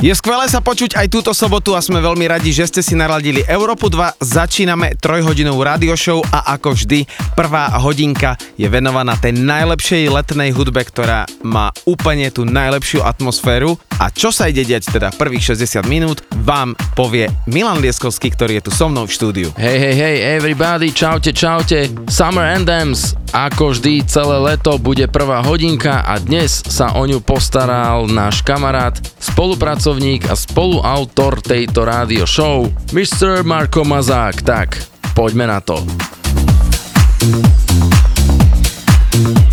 Je skvelé sa počuť aj túto sobotu a sme veľmi radi, že ste si naladili Európu 2. Začíname trojhodinovú radio show a ako vždy prvá hodinka je venovaná tej najlepšej letnej hudbe, ktorá má úplne tú najlepšiu atmosféru. A čo sa ide diať teda prvých 60 minút, vám povie Milan Lieskovský, ktorý je tu so mnou v štúdiu. Hej, hej, hej, everybody, čaute, čaute. Summer Anthems, ako vždy celé leto bude prvá hodinka a dnes sa o ňu postaral náš kamarát, spolupracovník a spoluautor tejto rádio show, Mr. Marko Mazák. Tak, poďme na to. It's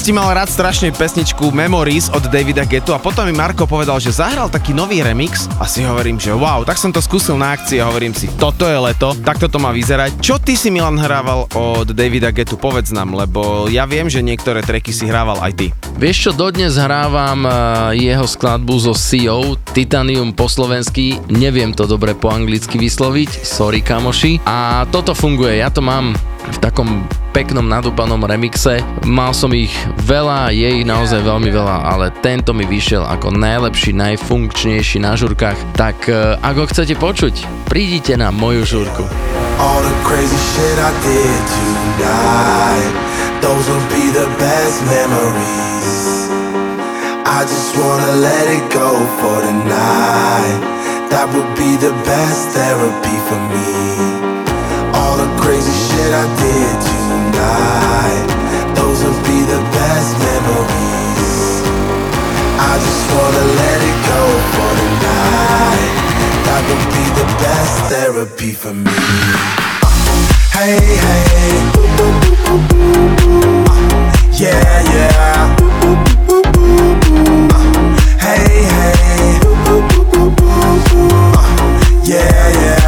minulosti mal rád strašne pesničku Memories od Davida Getu a potom mi Marko povedal, že zahral taký nový remix a si hovorím, že wow, tak som to skúsil na akcii a hovorím si, toto je leto, takto to má vyzerať. Čo ty si Milan hrával od Davida Getu, povedz nám, lebo ja viem, že niektoré treky si hrával aj ty. Vieš čo, dodnes hrávam eh, jeho skladbu zo CEO, Titanium po slovensky, neviem to dobre po anglicky vysloviť, sorry kamoši. A toto funguje, ja to mám v takom peknom nadúpanom remixe. Mal som ich veľa, je ich naozaj veľmi veľa, ale tento mi vyšiel ako najlepší, najfunkčnejší na žurkách. Tak eh, ak ho chcete počuť, prídite na moju žurku. All the crazy shit I did tonight, those will be the best memories. I just wanna let it go for tonight. That would be the best therapy for me. All the crazy shit I did tonight, Those will be the best memories. I just wanna let it go for tonight. That be the best therapy for me. Hey, hey. Yeah, yeah. Hey, hey. Yeah, yeah.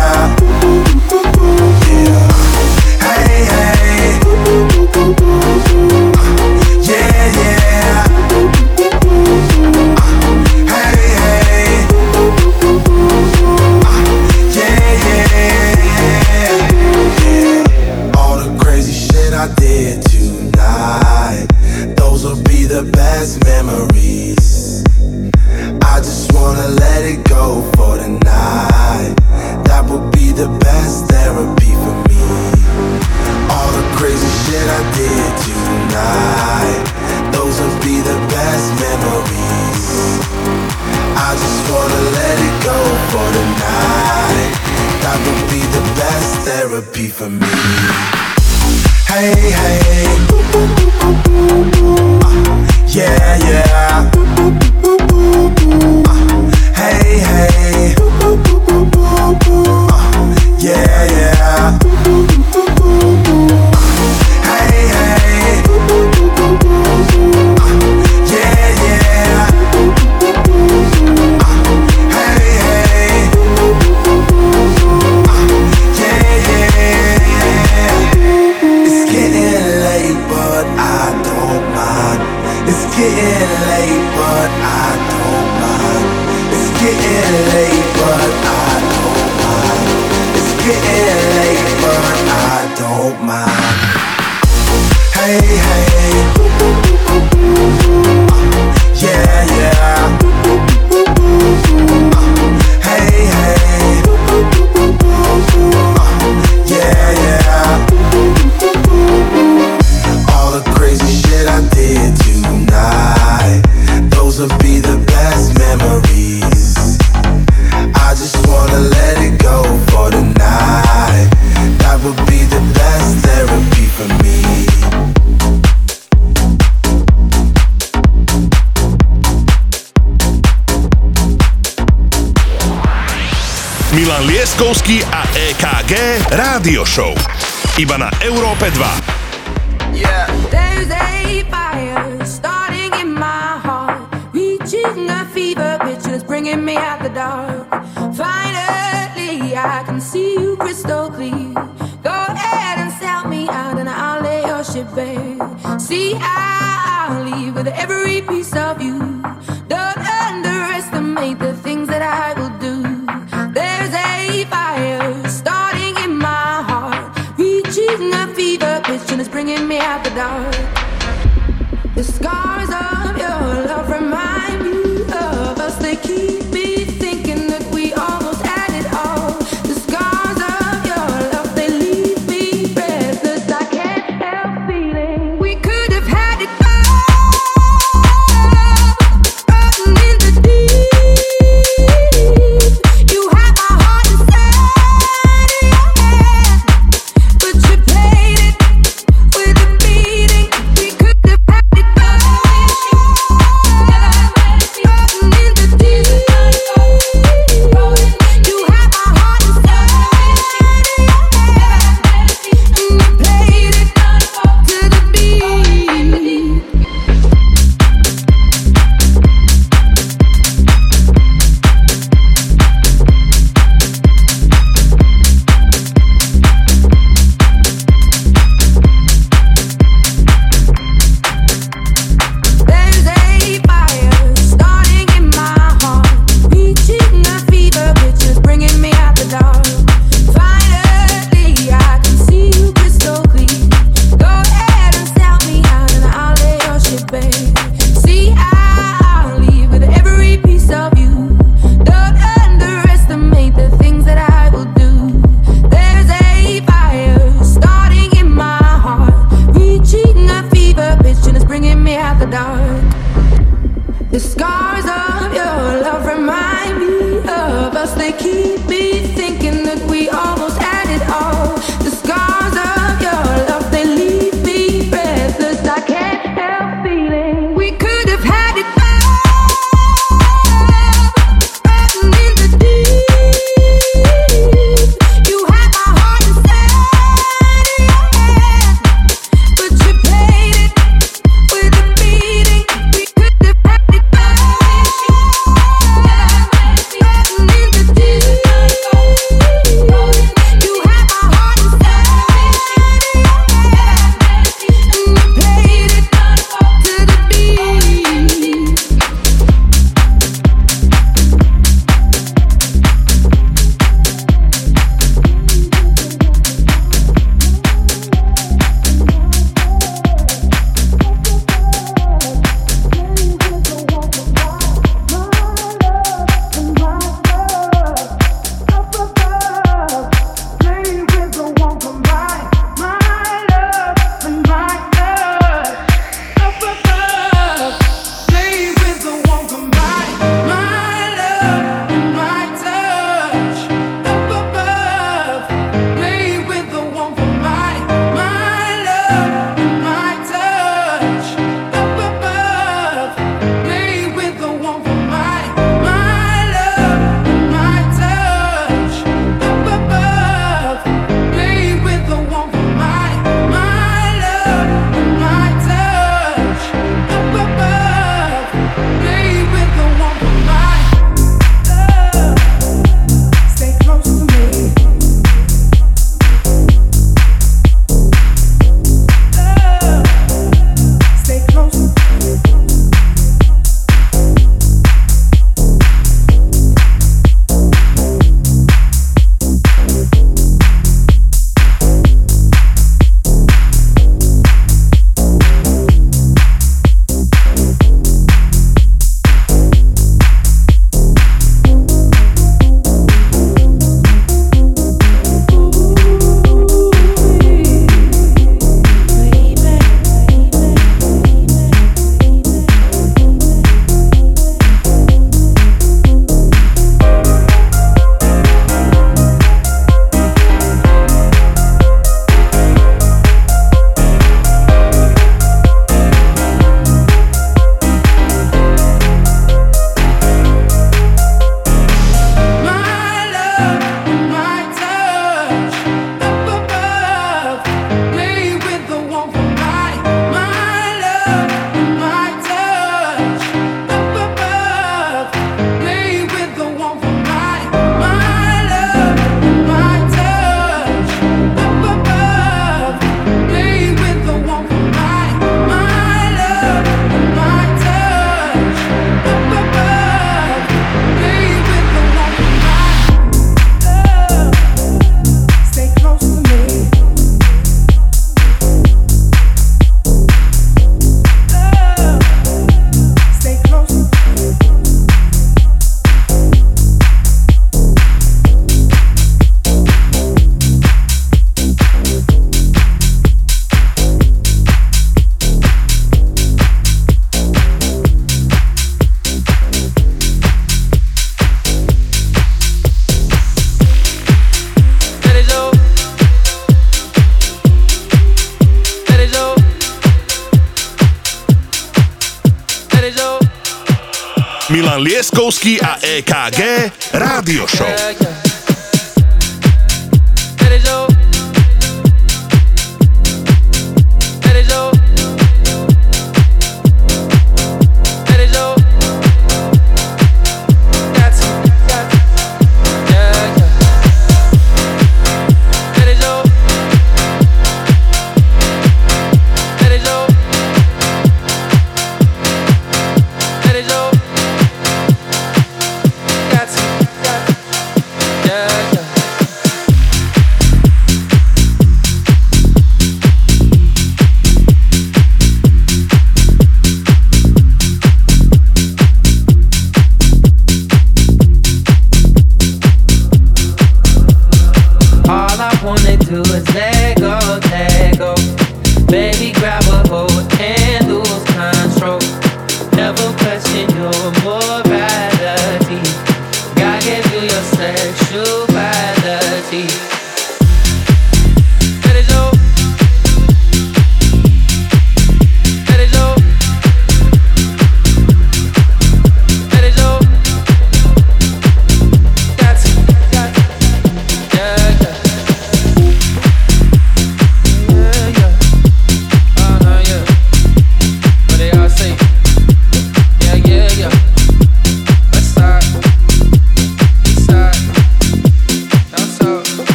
EKG Rádio Show.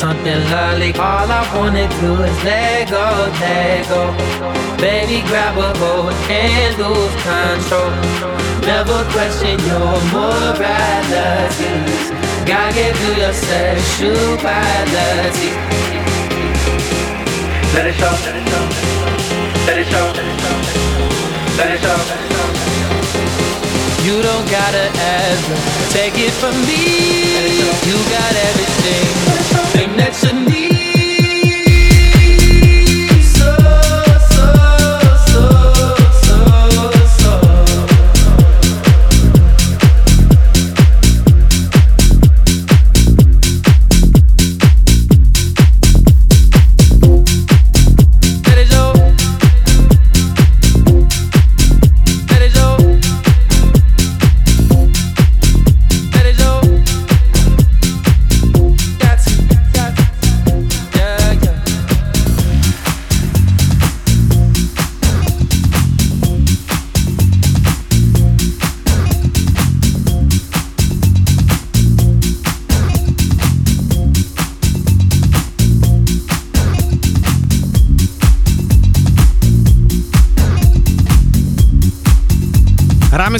Something lovely. All I wanna do is let go, let go. Baby, grab a hold and lose control. Never question your moralities. God gave you your sexuality. Let it show. Let it show. Let it show. You don't gotta ever take it from me.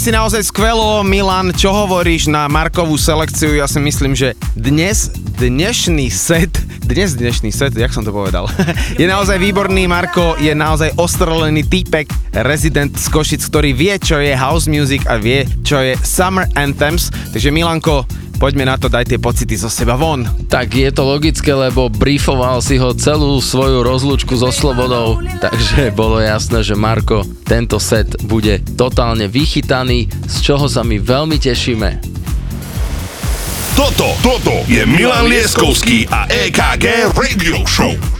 Si naozaj skvelo, Milan, čo hovoríš na Markovú selekciu? Ja si myslím, že dnes, dnešný set, dnes dnešný set, jak som to povedal, je naozaj výborný, Marko je naozaj ostrelený týpek, rezident z Košic, ktorý vie, čo je house music a vie, čo je summer anthems. Takže Milanko, poďme na to, daj tie pocity zo seba von. Tak je to logické, lebo briefoval si ho celú svoju rozlúčku so Slobodou, takže bolo jasné, že Marko tento set bude totálne vychytaný, z čoho sa my veľmi tešíme. Toto, toto je Milan Lieskovský a EKG Radio Show.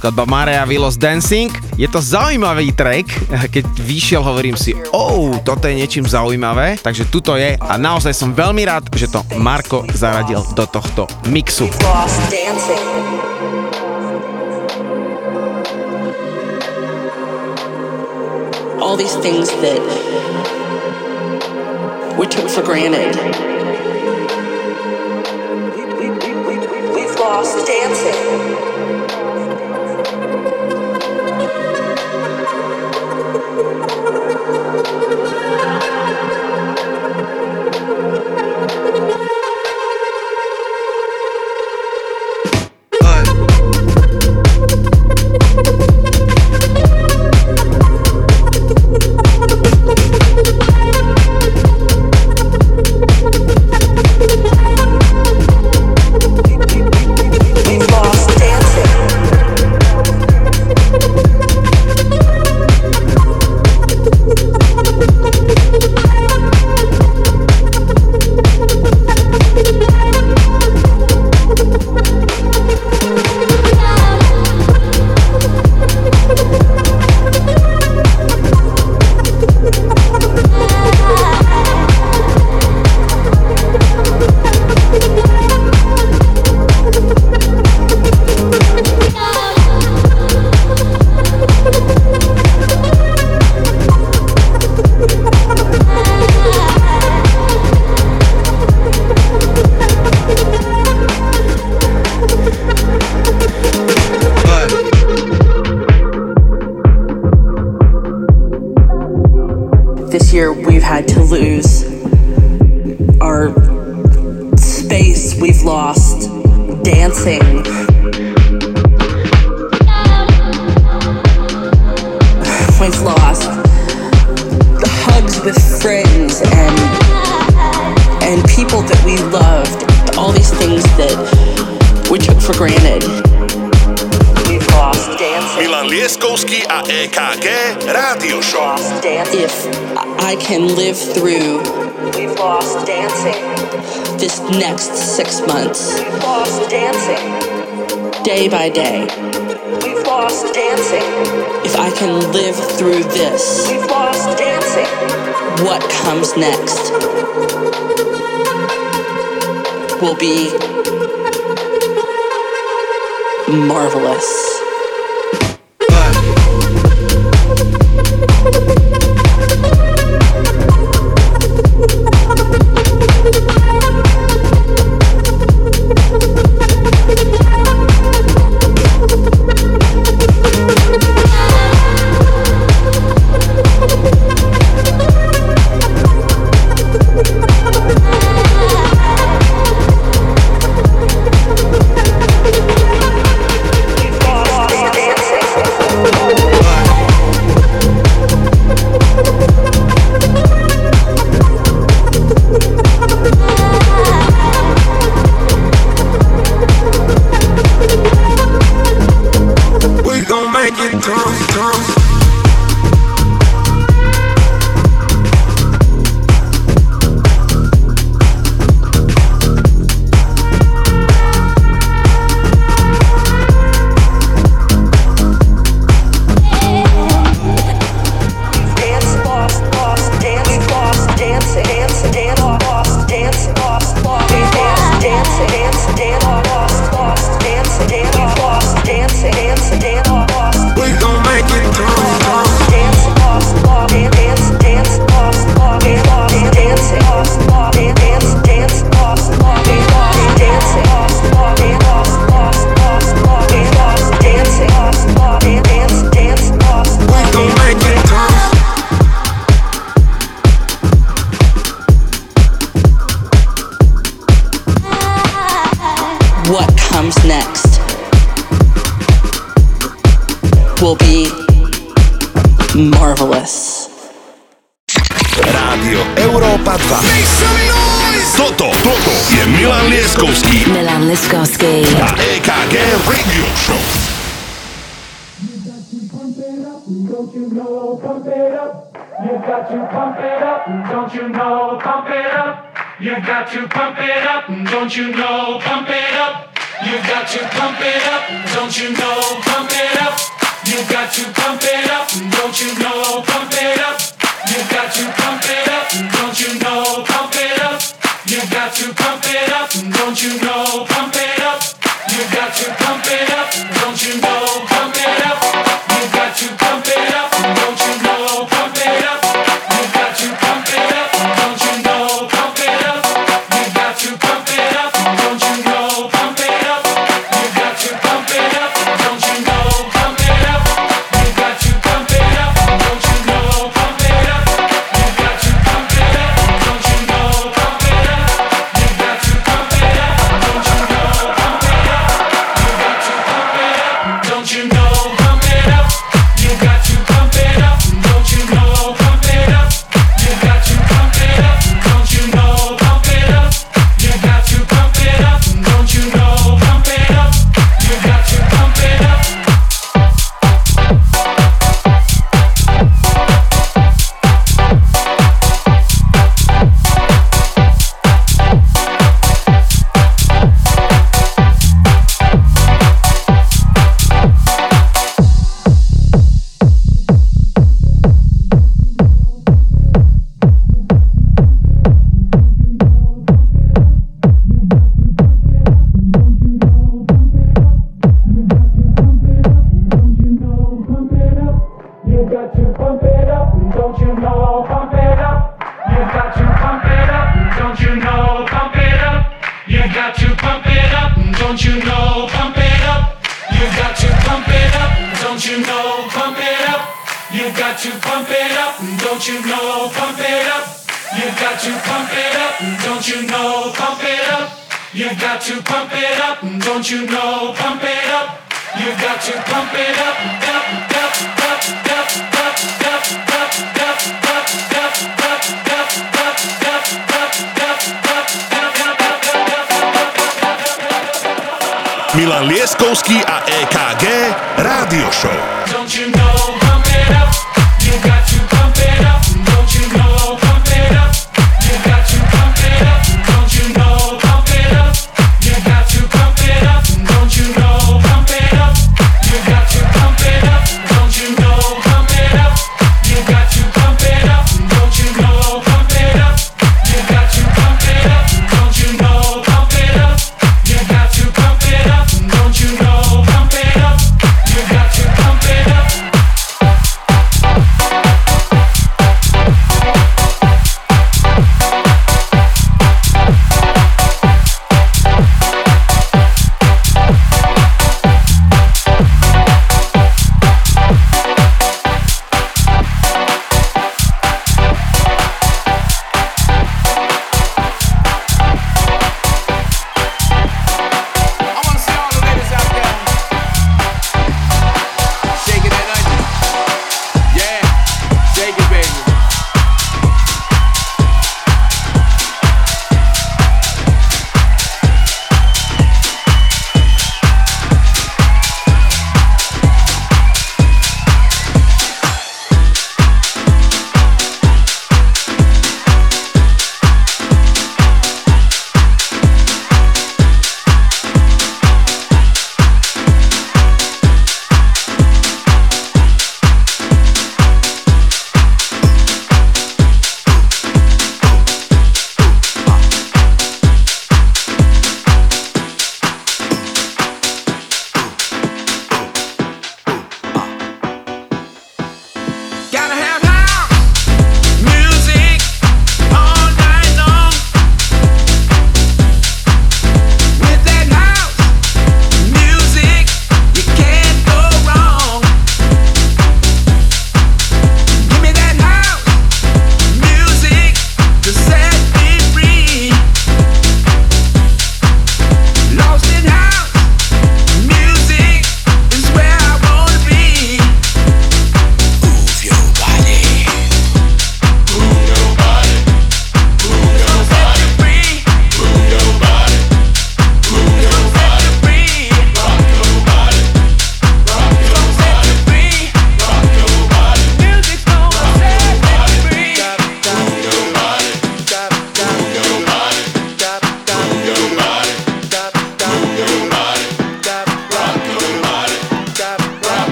skladba Marea Willows Dancing. Je to zaujímavý track, keď vyšiel hovorím si, oh, toto je niečím zaujímavé, takže tuto je a naozaj som veľmi rád, že to Marko zaradil do tohto mixu. All these things that we took for granted.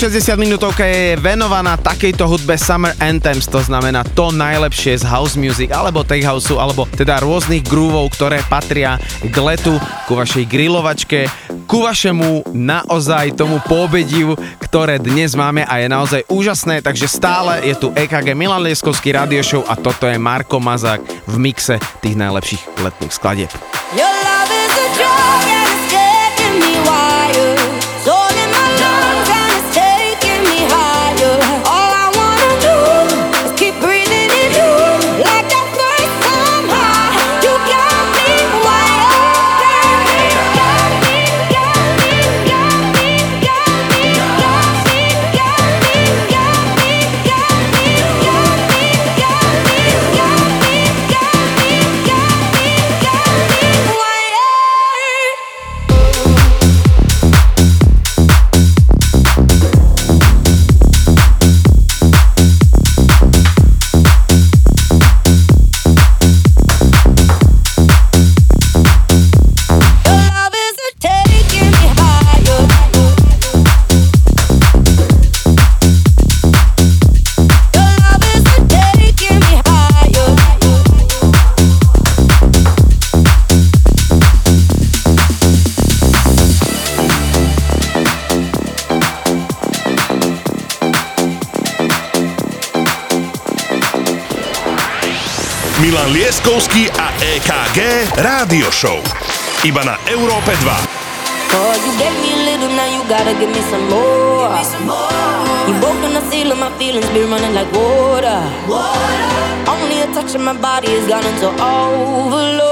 60 minútovka je venovaná takejto hudbe Summer Anthems, to znamená to najlepšie z house music alebo tech houseu, alebo teda rôznych grúvov, ktoré patria k letu, ku vašej grilovačke, ku vašemu naozaj tomu pobediu, ktoré dnes máme a je naozaj úžasné, takže stále je tu EKG Milan Lieskovský Radio Show a toto je Marko Mazák v mixe tých najlepších letných skladieb. iba na Európe 2. Cause you gave me a little, now you gotta give me some more. Give me some more. You broke on the ceiling of my feelings, be running like water. water. Only a touch of my body has gone into overload.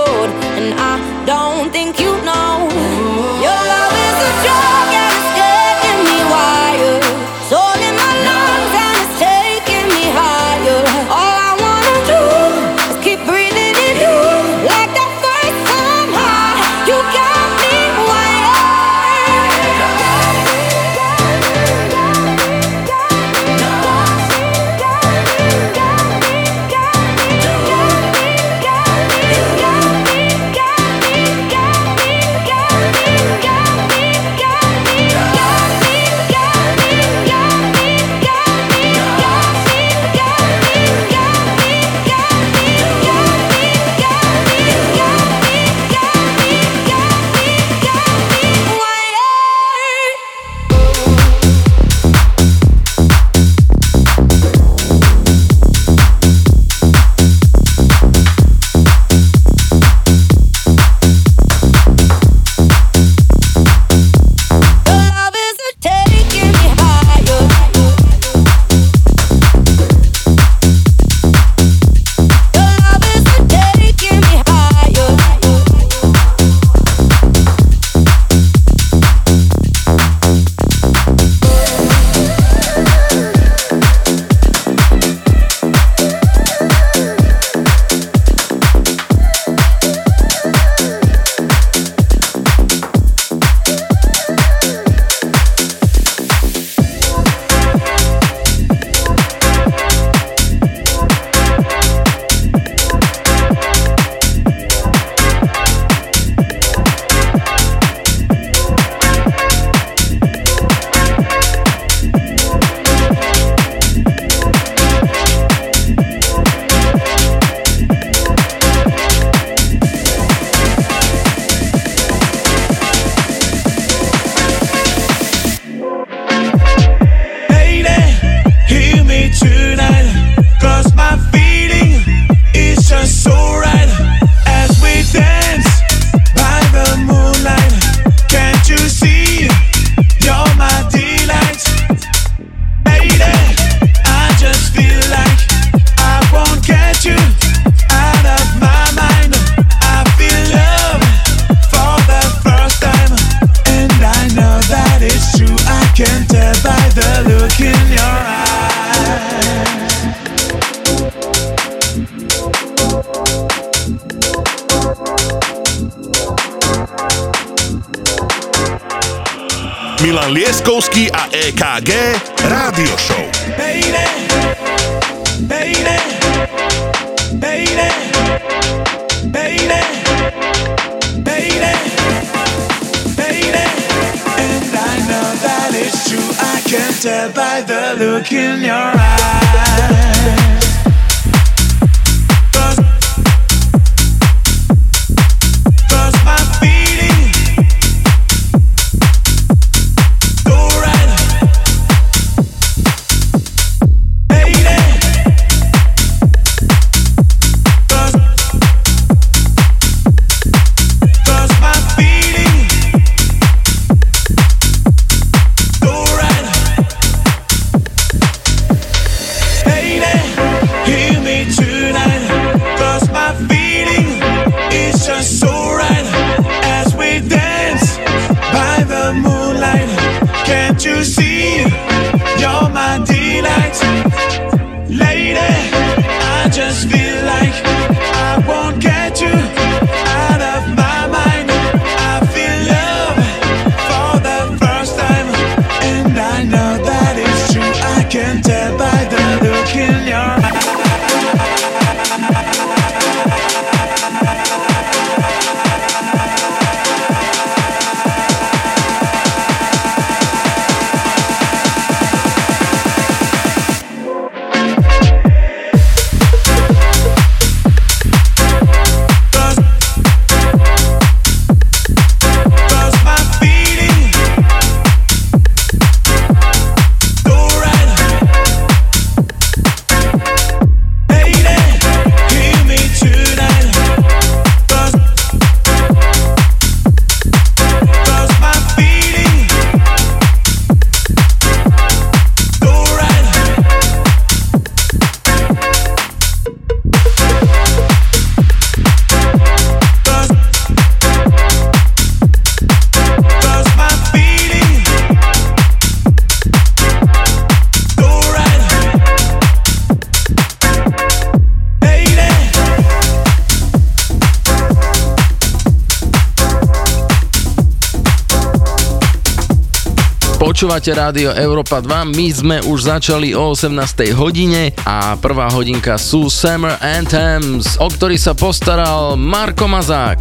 Počúvate rádio Európa 2, my sme už začali o 18. hodine a prvá hodinka sú Summer Anthems, o ktorý sa postaral Marko Mazák.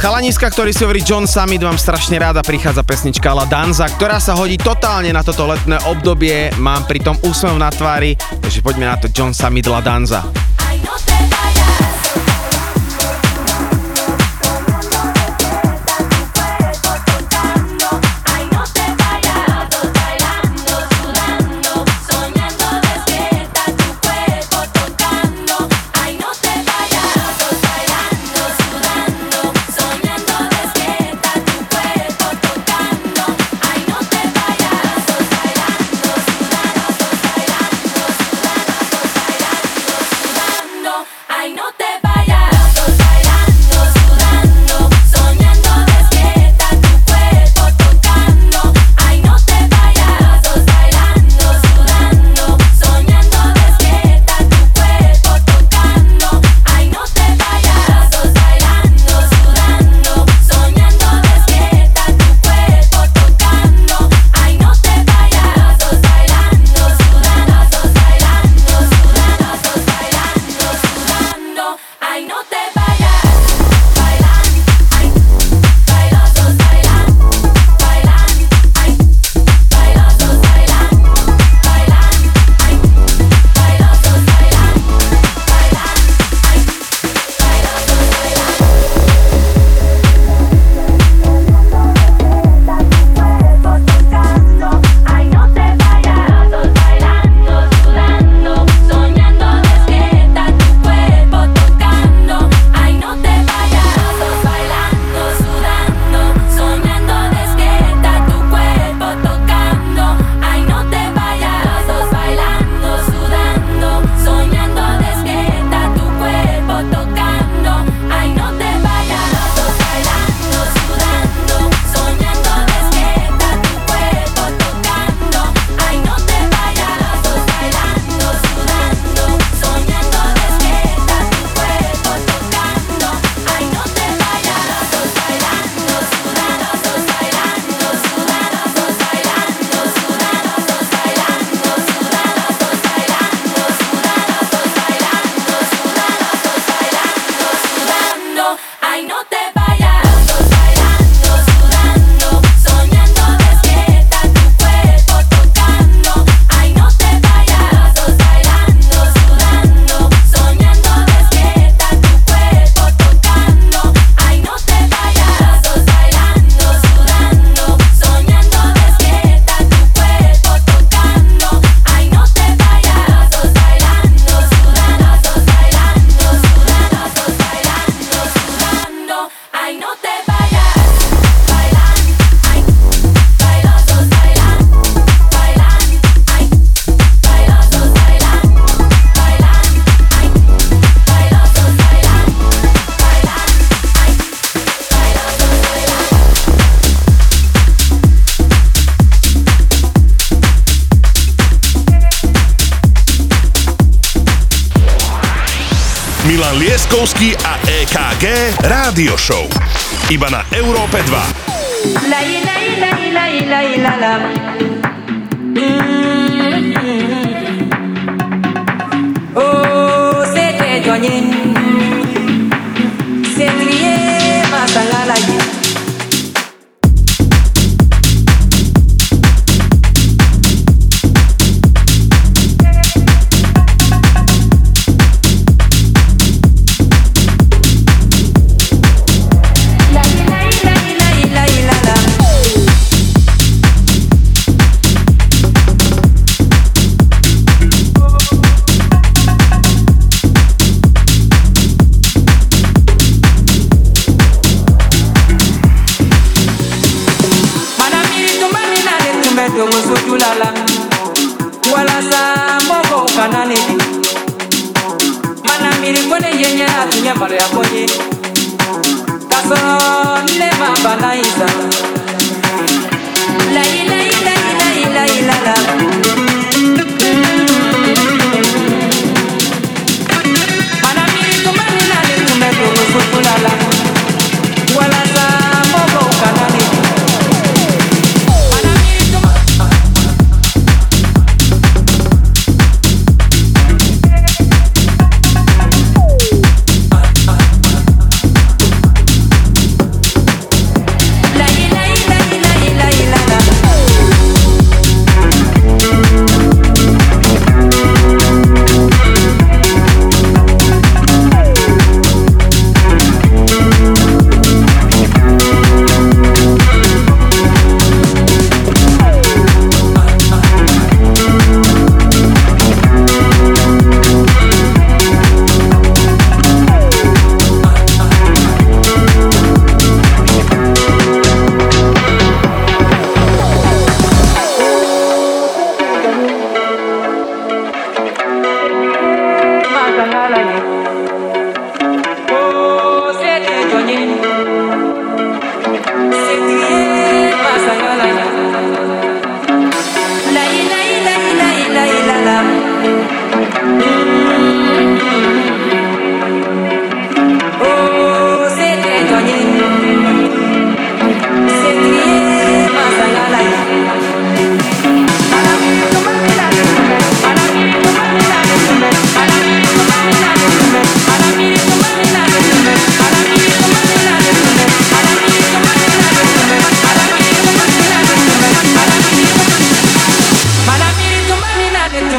Chalaniska, ktorý si hovorí John Summit, vám strašne ráda prichádza pesnička La Danza, ktorá sa hodí totálne na toto letné obdobie, mám pri tom úsmev na tvári, takže poďme na to John Summit La Danza.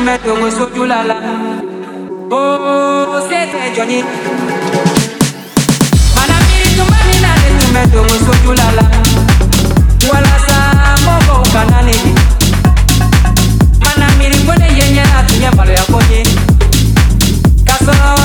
mẹ́tò owó sójú lálá. Ó ṣètò ẹjọ ni. Màdà mi tún bá mi lálẹ́ tún mẹ́tò owó sójú lálá. Wọ́n lásà mọ́bọ̀ kàná nìyí. Màdà mi rí kọ́lé yẹn yẹn láti yẹn balẹ̀ àkọ́jẹ́. Kásán.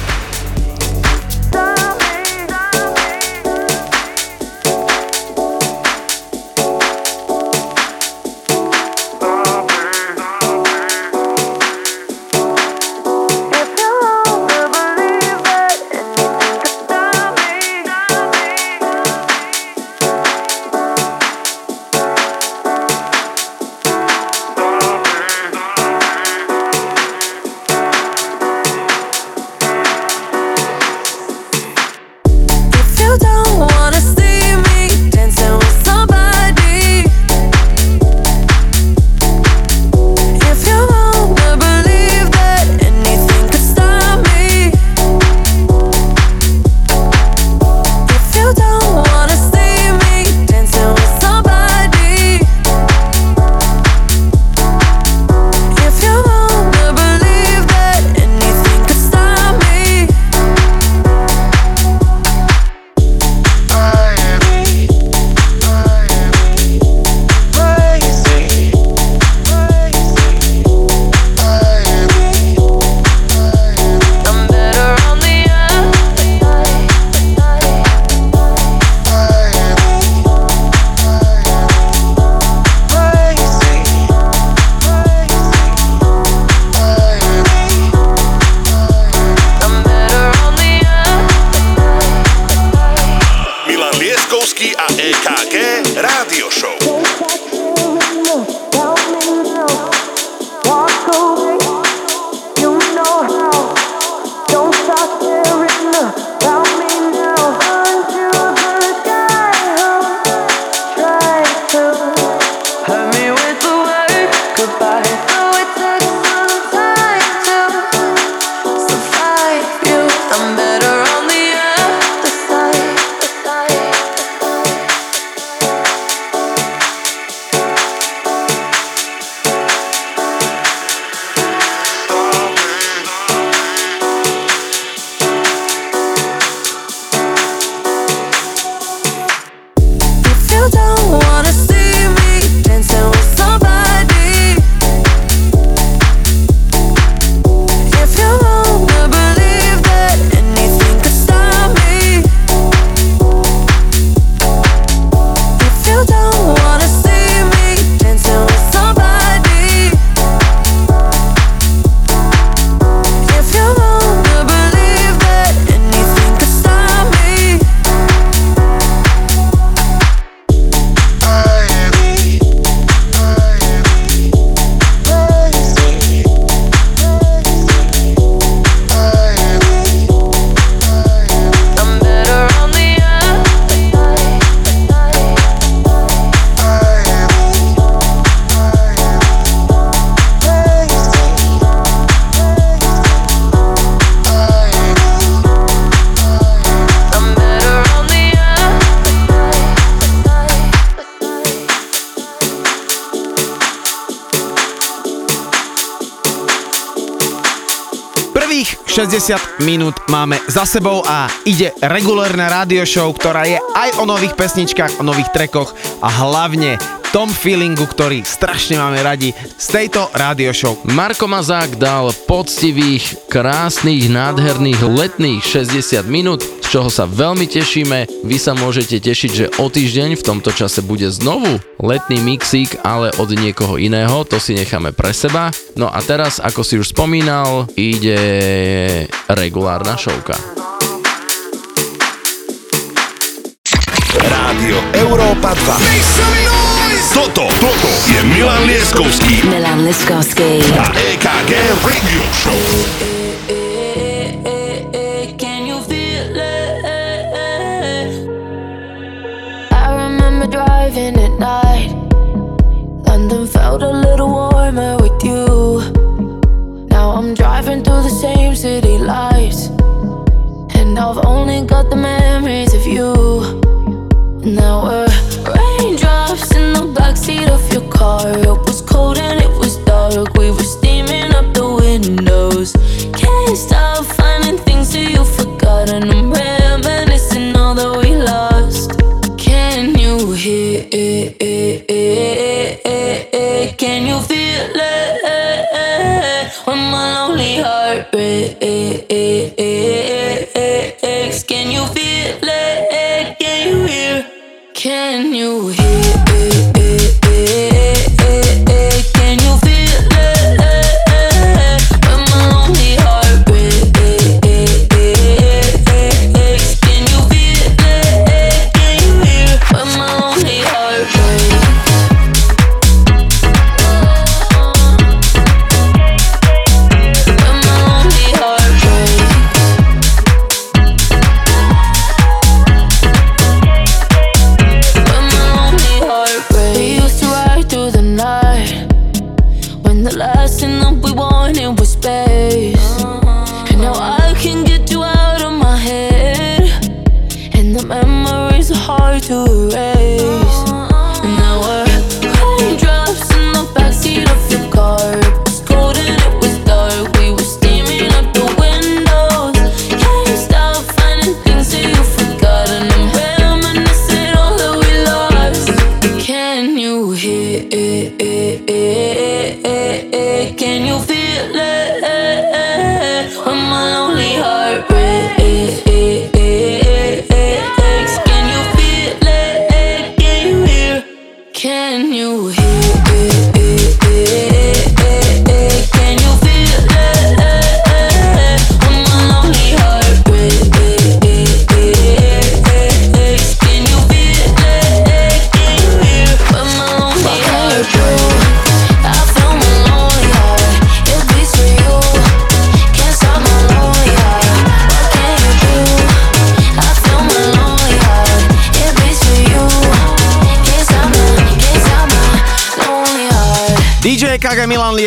minút máme za sebou a ide regulárna rádio show, ktorá je aj o nových pesničkách, o nových trekoch a hlavne tom feelingu, ktorý strašne máme radi z tejto rádio show. Marko Mazák dal poctivých, krásnych, nádherných letných 60 minút, z čoho sa veľmi tešíme. Vy sa môžete tešiť, že o týždeň v tomto čase bude znovu letný mixík, ale od niekoho iného, to si necháme pre seba. No a teraz, ako si už spomínal, ide regulárna showka. Rádio Európa 2. Toto, toto je Milan Lieskovský Milan Liskovský. a EKG Radio Show.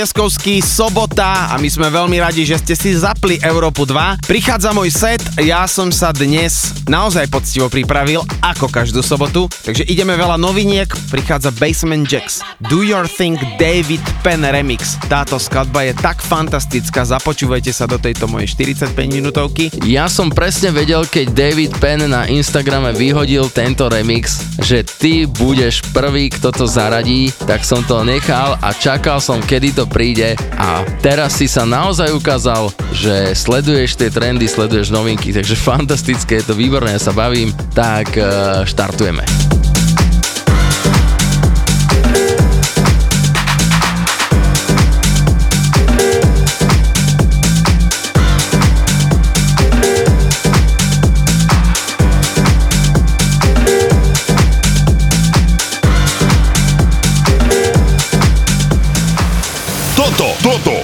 Lieskovský, sobota a my sme veľmi radi, že ste si zapli Európu 2. Prichádza môj set, ja som sa dnes naozaj poctivo pripravil, ako každú sobotu, takže ideme veľa noviniek, prichádza Basement Jacks, Do Your Thing David Penn Remix. Táto skladba je tak fantastická, započúvajte sa do tejto mojej 45 minútovky. Ja som presne vedel, keď David Penn na Instagrame vyhodil tento remix, že ty budeš prvý, kto to zaradí, tak som to nechal a čakal som, kedy to príde a teraz si sa naozaj ukázal, že sleduješ tie trendy, sleduješ novinky, takže fantastické, je to výborné, ja sa bavím, tak uh, štartujeme.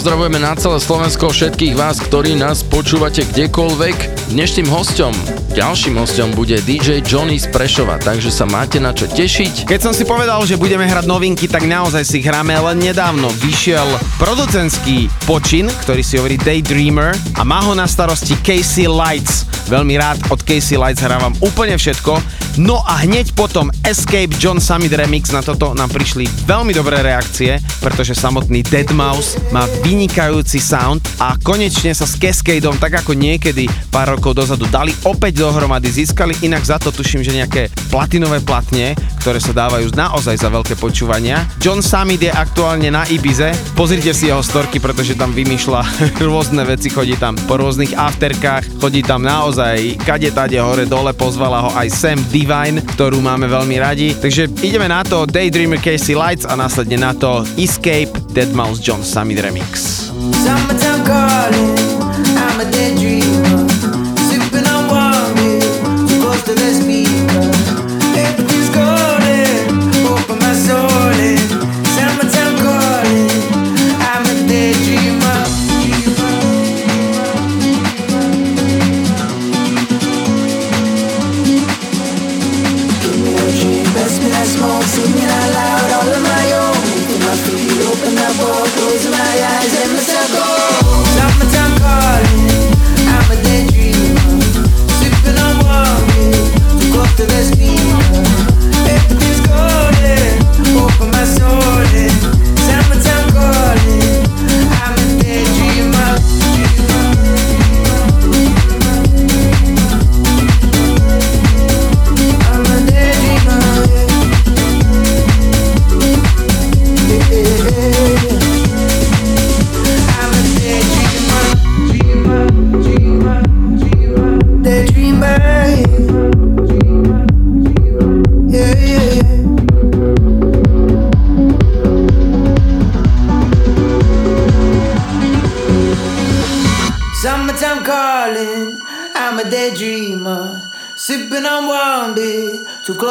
Pozdravujeme na celé Slovensko všetkých vás, ktorí nás počúvate kdekoľvek. Dnešným hosťom, ďalším hosťom bude DJ Johnny z Prešova, takže sa máte na čo tešiť. Keď som si povedal, že budeme hrať novinky, tak naozaj si hráme, len nedávno vyšiel producentský počin, ktorý si hovorí Daydreamer a má ho na starosti Casey Lights. Veľmi rád od Casey Lights hrávam úplne všetko. No a hneď potom Escape John Summit Remix, na toto nám prišli veľmi dobré reakcie, pretože samotný Deadmau5 má vynikajúci sound a konečne sa s Cascadeom, tak ako niekedy pár rokov dozadu, dali opäť dohromady, získali inak za to, tuším, že nejaké platinové platne, ktoré sa dávajú naozaj za veľké počúvania. John Summit je aktuálne na Ibize, pozrite si jeho storky, pretože tam vymýšľa rôzne veci, chodí tam po rôznych afterkách, chodí tam naozaj kade tade hore dole, pozvala ho aj Sam Divine, ktorú máme veľmi radi. Takže ideme na to Daydreamer Casey Lights a následne na to Escape Deadmau5 John Summit Remix. Summertime calling, I'm a daydreamer.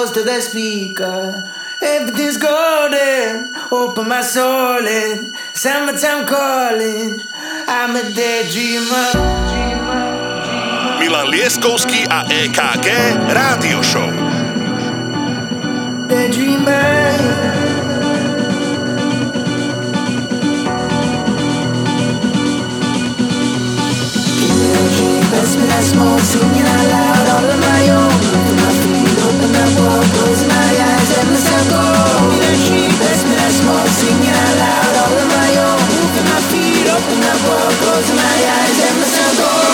Close to the speaker. Everything's golden, open my soul in. Summertime calling, I'm a daydreamer. Milan Lieskovský a EKG Rádio Show. Daydreamer. Pass me that smoke, singing out loud, all on my own. Closing my eyes, let myself go.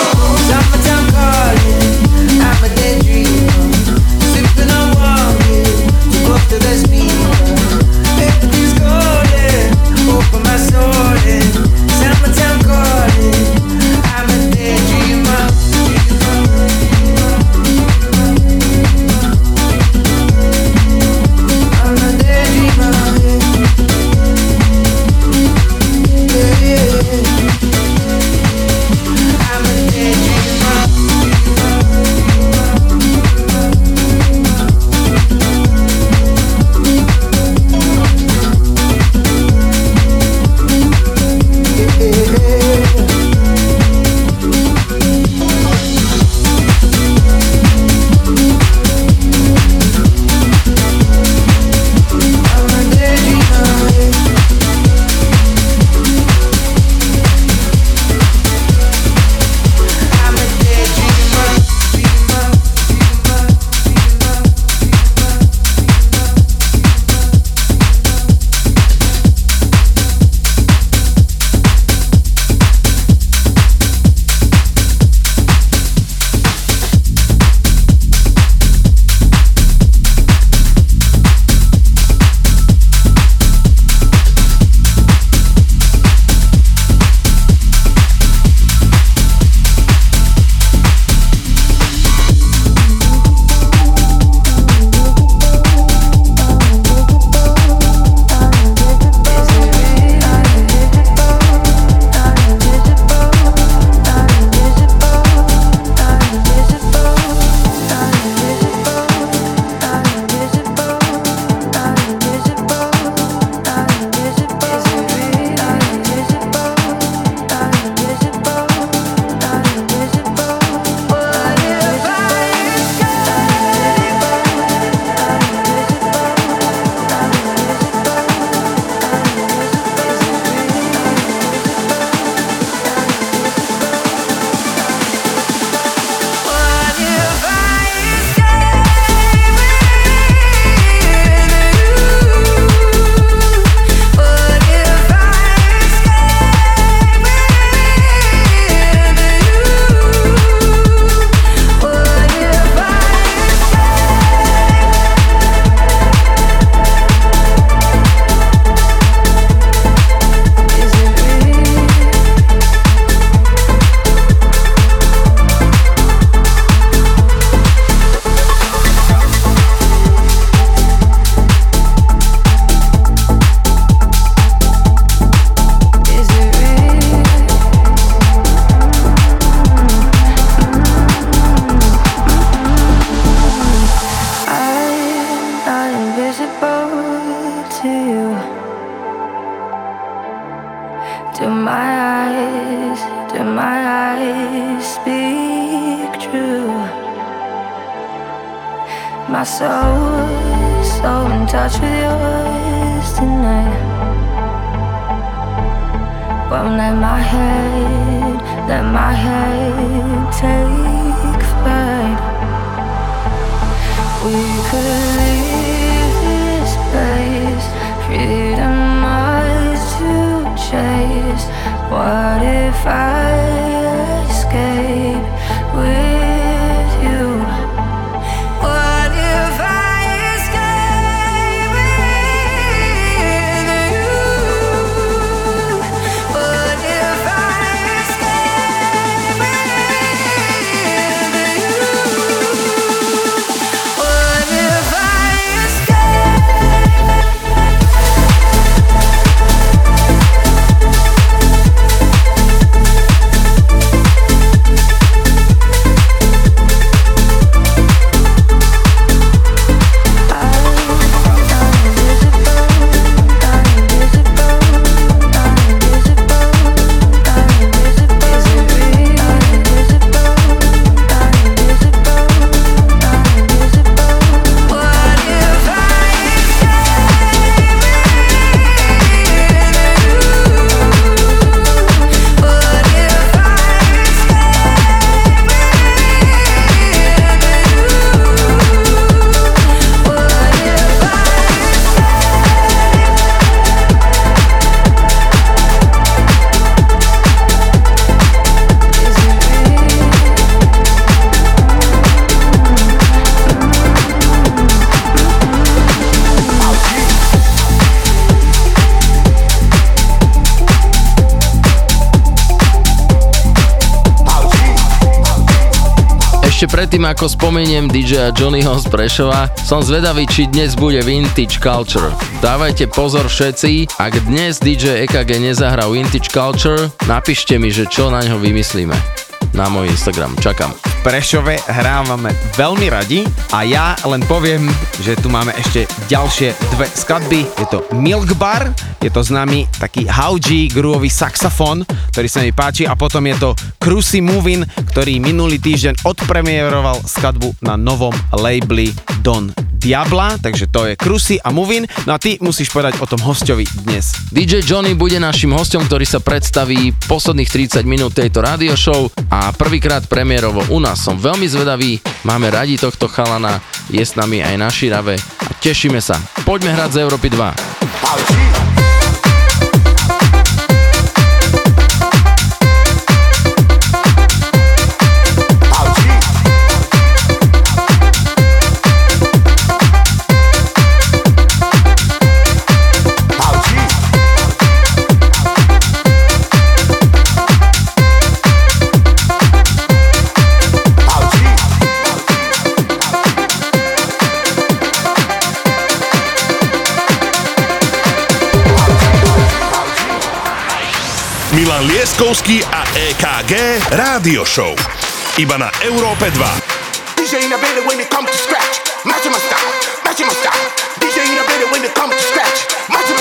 Ešte predtým, ako spomeniem DJ Johnnyho z Prešova, som zvedavý, či dnes bude Vintage Culture. Dávajte pozor všetci, ak dnes DJ EKG nezahrá Vintage Culture, napíšte mi, že čo na ňo vymyslíme. Na môj Instagram. Čakám. Prešove hrávame veľmi radi a ja len poviem, že tu máme ešte ďalšie dve skladby. Je to Milk Bar, je to známy taký Hauji groovový saxofón, ktorý sa mi páči a potom je to Cruisy Movin, ktorý minulý týždeň odpremieroval skladbu na novom labeli Don Diabla, takže to je Krusy a Movin. No a ty musíš povedať o tom hostovi dnes. DJ Johnny bude našim hostom, ktorý sa predstaví posledných 30 minút tejto radio show a prvýkrát premiérovo u nás. Som veľmi zvedavý, máme radi tohto chalana, je s nami aj na Širave a tešíme sa. Poďme hrať z Európy 2. Milan Lieskovský a EKG Rádio Show. Iba na Európe 2. DJ in a better when it comes to scratch. Matching my style, matching my style. DJ in a better when it comes to scratch. Matching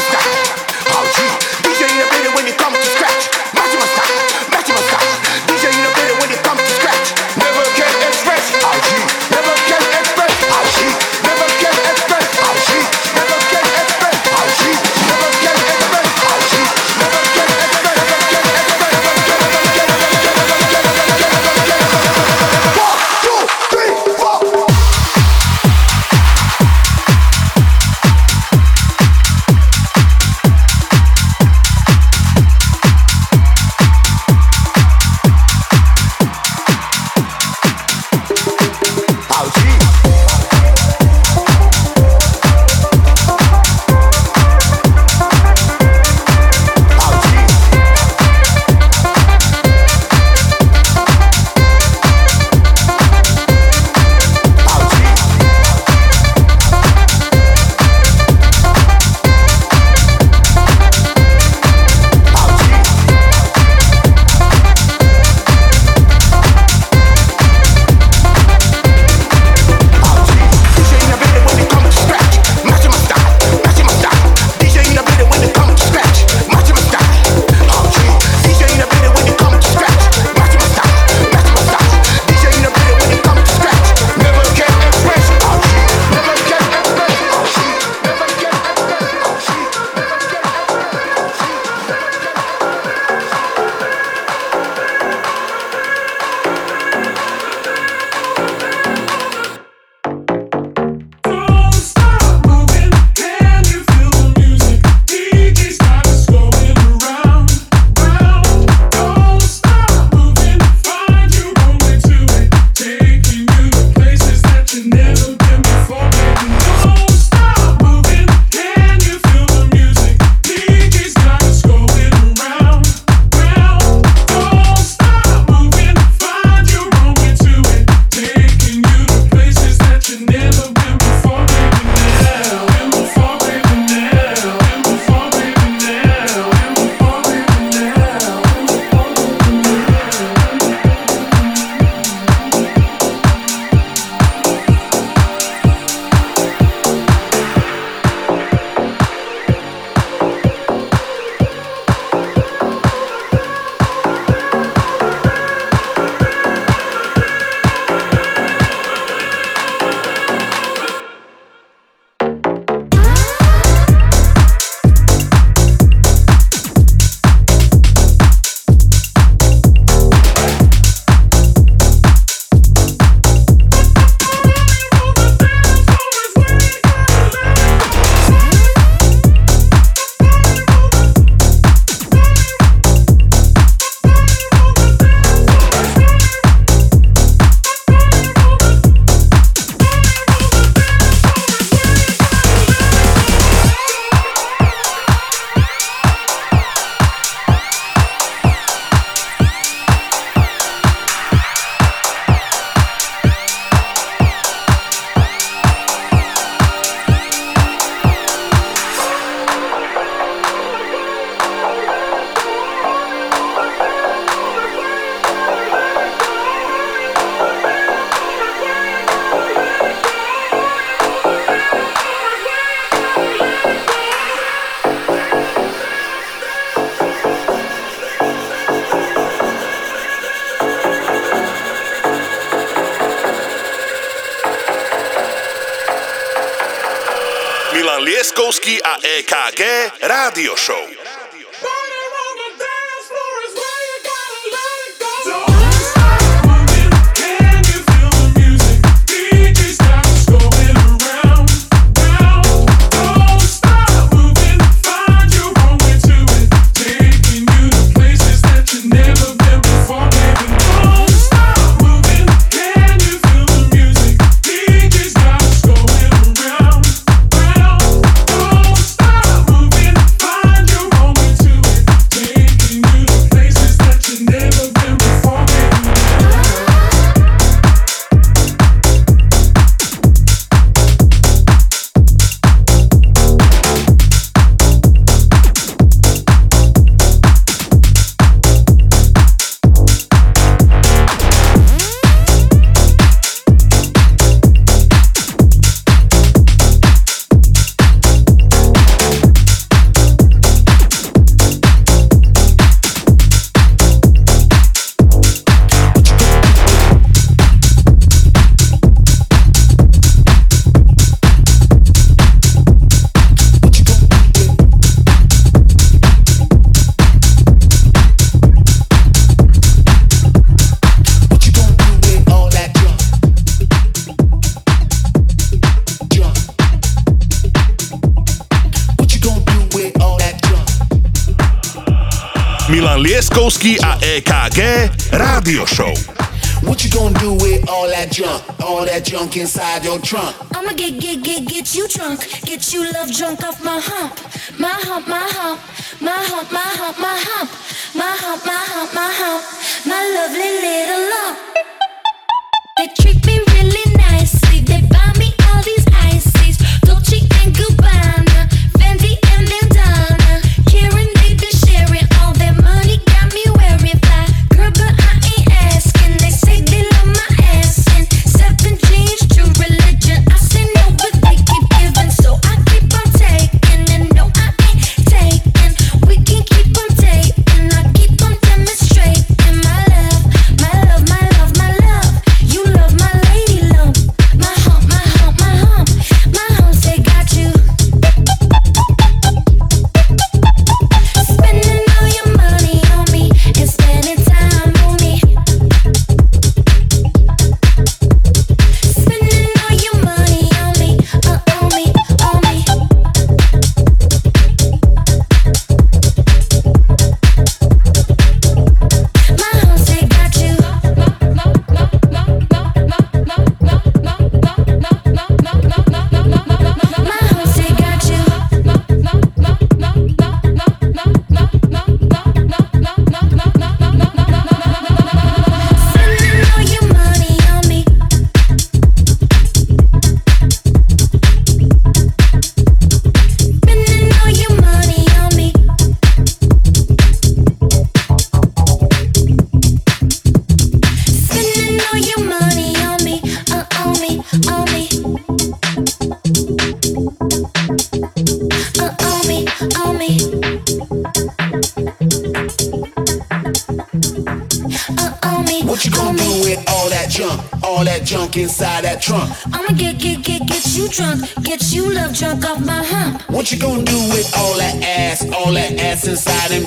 Radioso.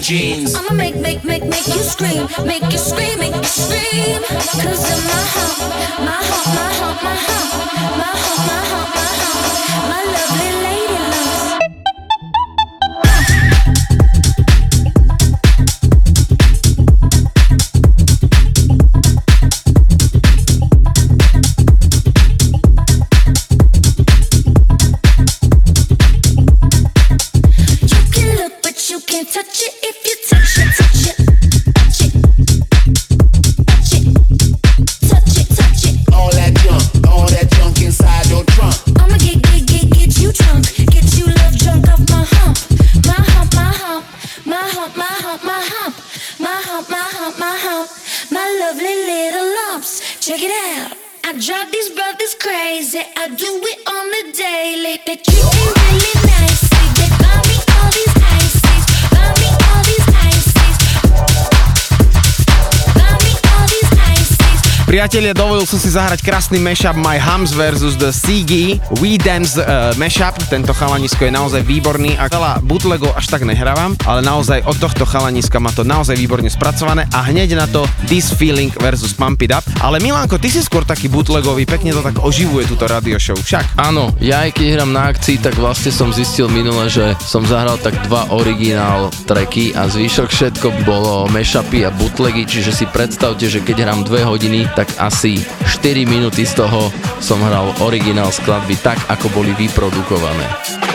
jeans. I'ma make, make, make, make you scream, make you scream, make you scream. Cause in my heart, my heart. Priatelia, dovolil som si zahrať krásny mashup My Hums versus The CG We Dance uh, mashup. Tento chalanisko je naozaj výborný a veľa bootlegov až tak nehrávam, ale naozaj od tohto chalaniska má to naozaj výborne spracované a hneď na to This Feeling versus Pump It Up. Ale Milanko, ty si skôr taký bootlegový, pekne to tak oživuje túto radio show. Však. Áno, ja aj keď hrám na akcii, tak vlastne som zistil minule, že som zahral tak dva originál tracky a zvyšok všetko bolo mashupy a bootlegy, čiže si predstavte, že keď hrám dve hodiny, tak asi 4 minúty z toho som hral originál skladby tak, ako boli vyprodukované.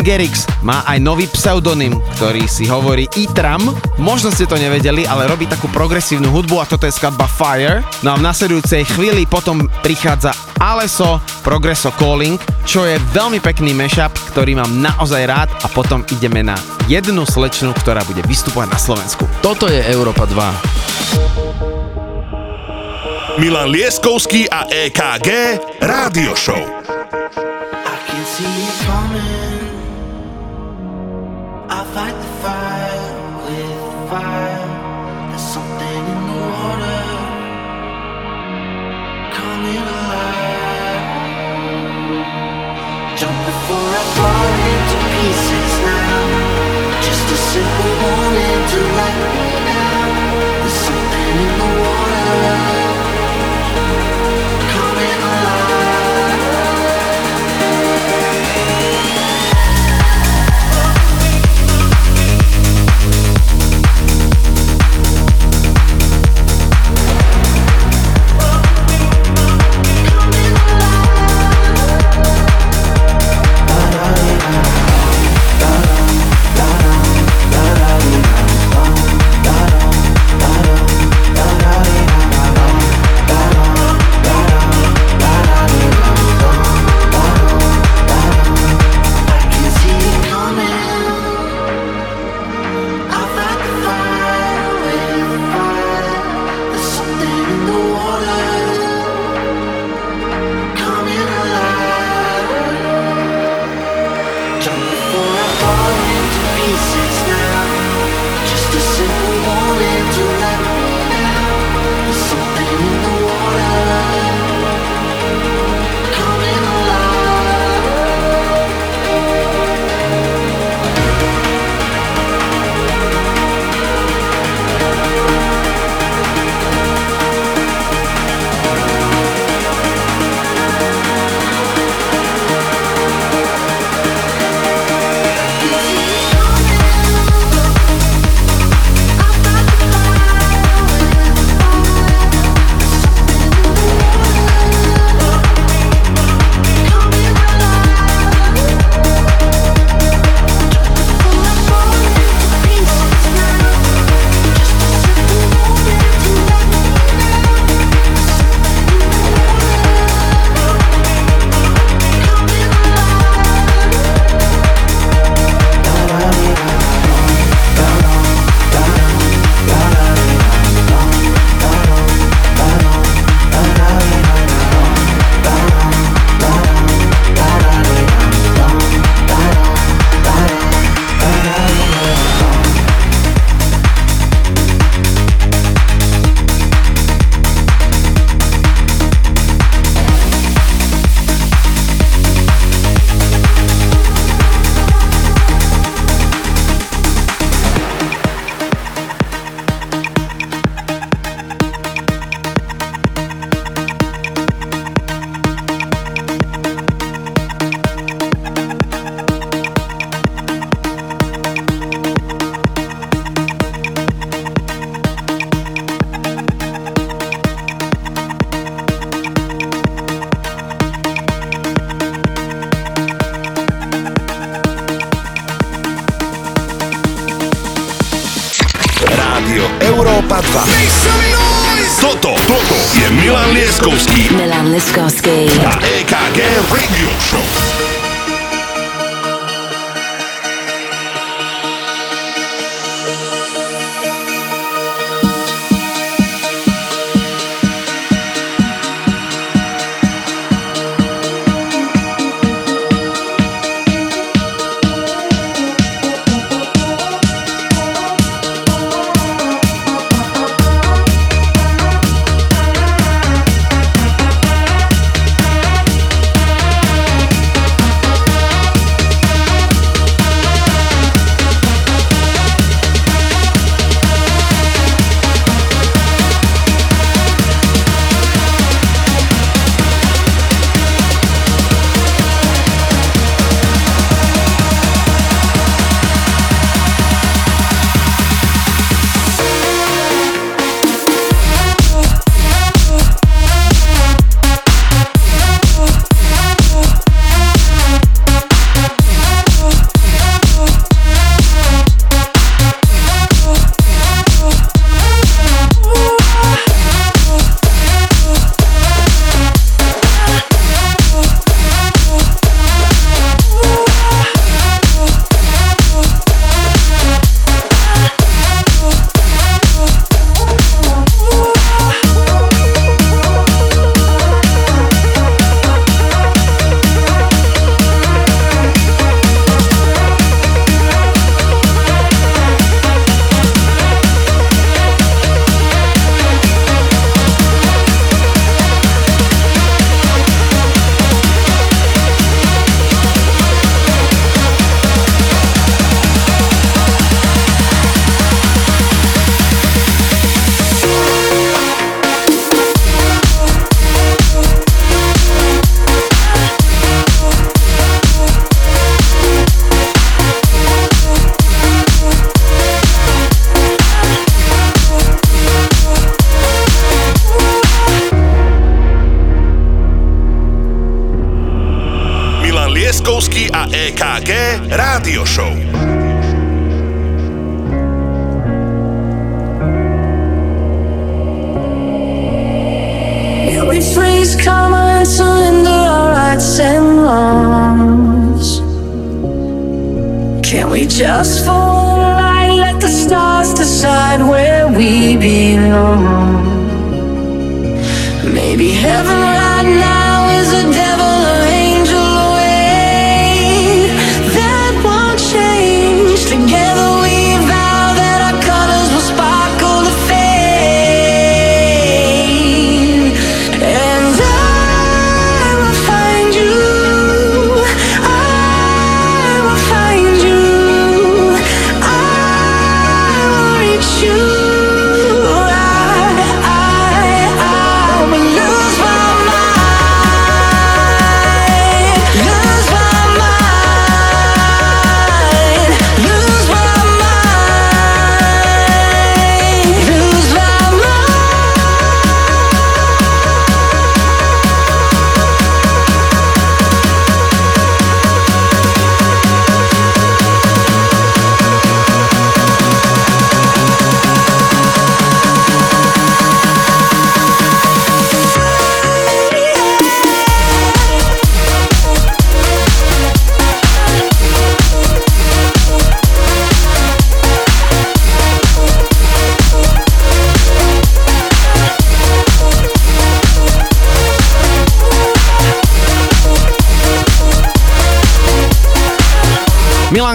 Martin Gerix má aj nový pseudonym, ktorý si hovorí Itram. Možno ste to nevedeli, ale robí takú progresívnu hudbu a toto je skladba Fire. No a v nasledujúcej chvíli potom prichádza Aleso Progresso Calling, čo je veľmi pekný mashup, ktorý mám naozaj rád a potom ideme na jednu slečnu, ktorá bude vystupovať na Slovensku. Toto je Európa 2. Milan Lieskovský a EKG Rádio Show. I can see it warning to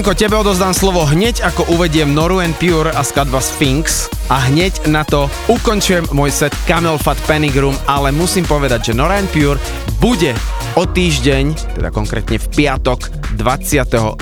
Milanko, tebe odozdám slovo hneď ako uvediem Noru and Pure a skladba Sphinx a hneď na to ukončujem môj set Camel Fat Panic Room, ale musím povedať, že Nora and Pure bude o týždeň, teda konkrétne v piatok 24.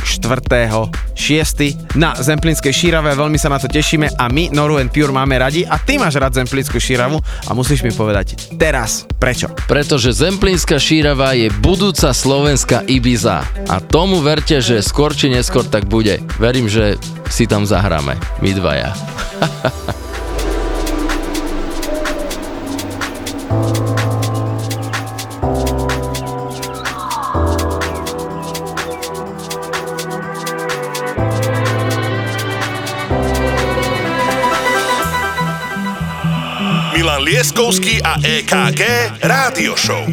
6. na Zemplinskej šírave, veľmi sa na to tešíme a my Noru and Pure máme radi a ty máš rád Zemplínsku šíravu a musíš mi povedať teraz prečo. Pretože Zemplínska šírava je budúca slovenská Ibiza. A tomu verte, že skôr či neskôr tak bude. Verím, že si tam zahráme. My dvaja. Milan Lieskovský a EKG Rádio Show.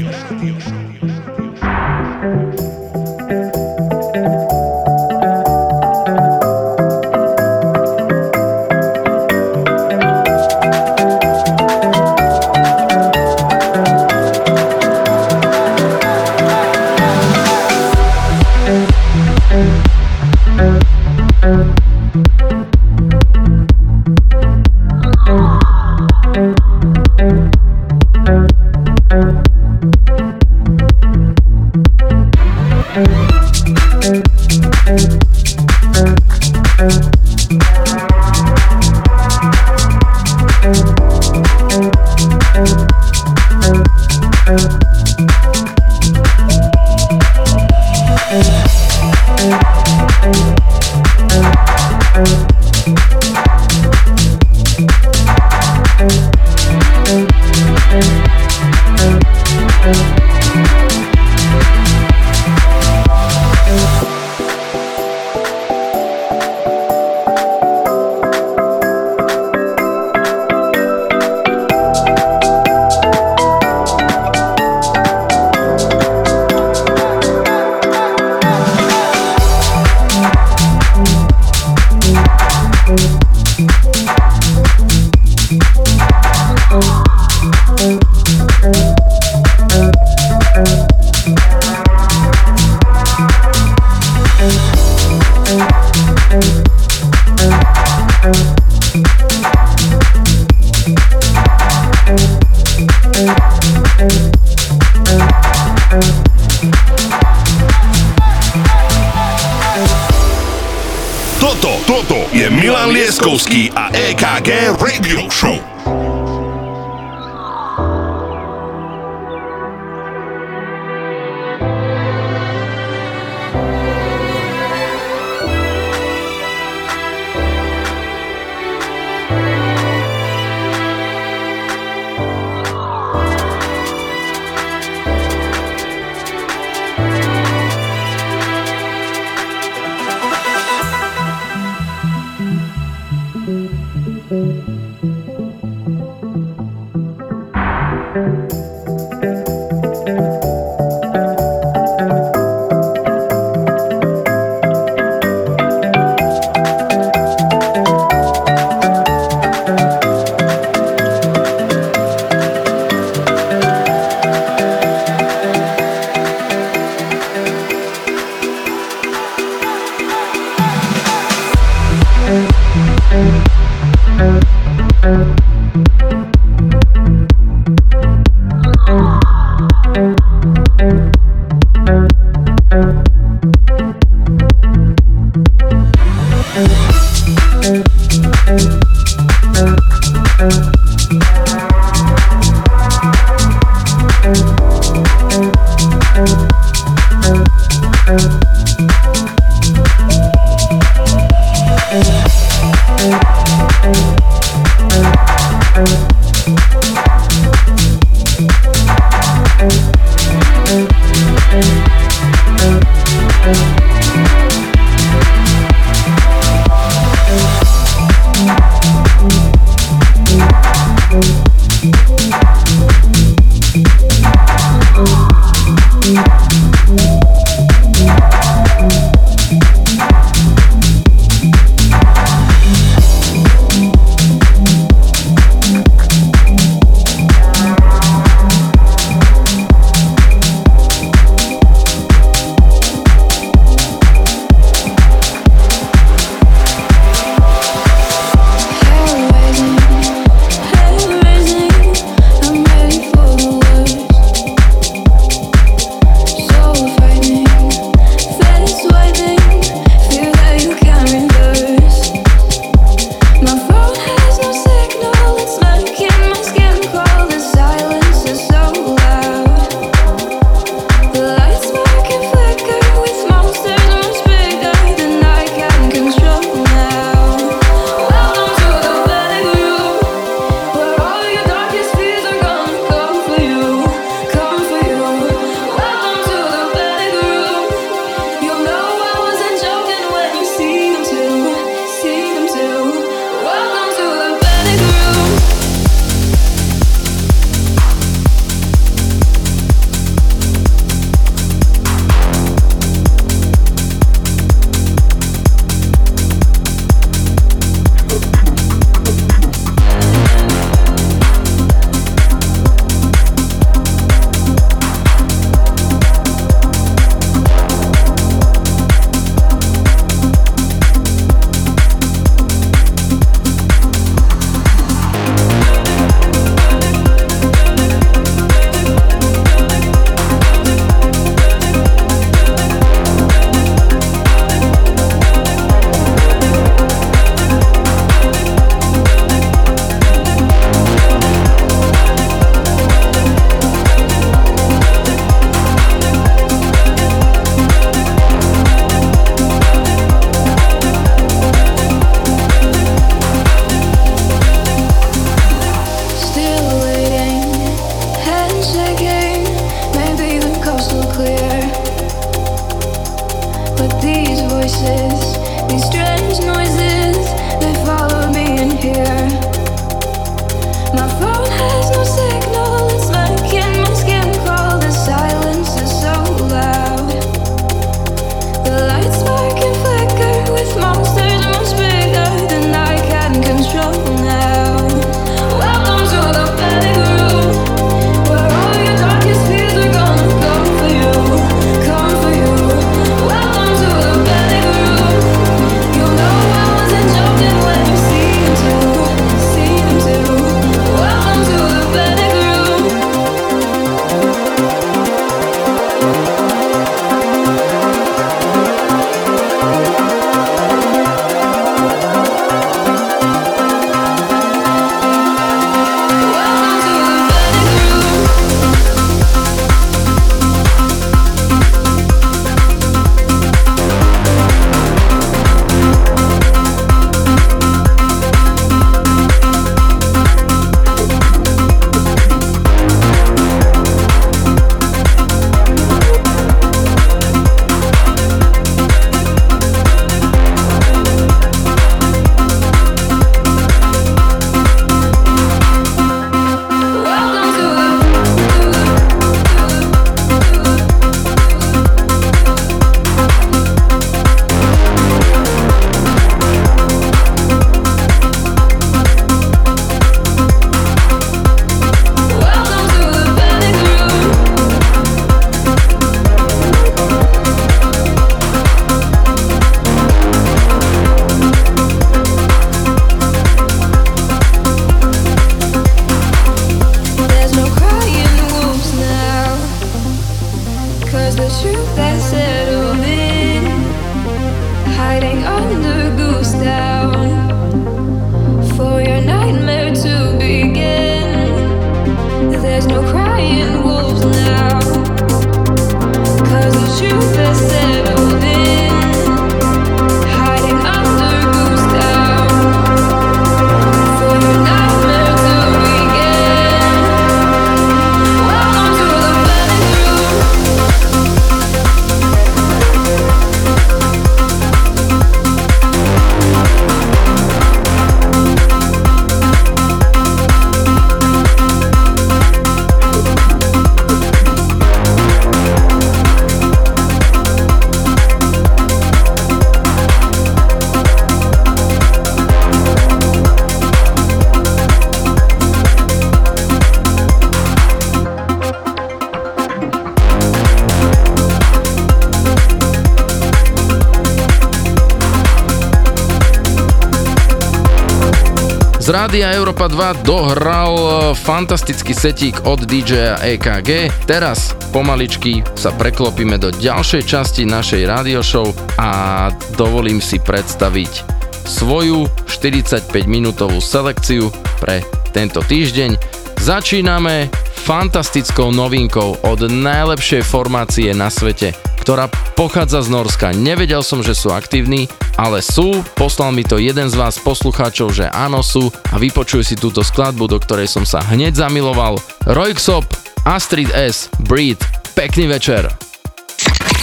2 dohral fantastický setík od DJ EKG. Teraz pomaličky sa preklopíme do ďalšej časti našej radio show a dovolím si predstaviť svoju 45-minútovú selekciu pre tento týždeň. Začíname fantastickou novinkou od najlepšej formácie na svete, ktorá pochádza z Norska. Nevedel som, že sú aktívni, ale sú. Poslal mi to jeden z vás poslucháčov, že áno sú a vypočuj si túto skladbu, do ktorej som sa hneď zamiloval. Rojksop, Astrid S, Breed. Pekný večer.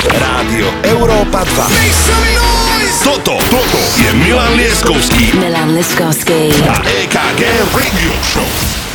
Rádio Európa 2. Toto, toto je Milan Lieskovský Milan Liskovský. a EKG Radio Show.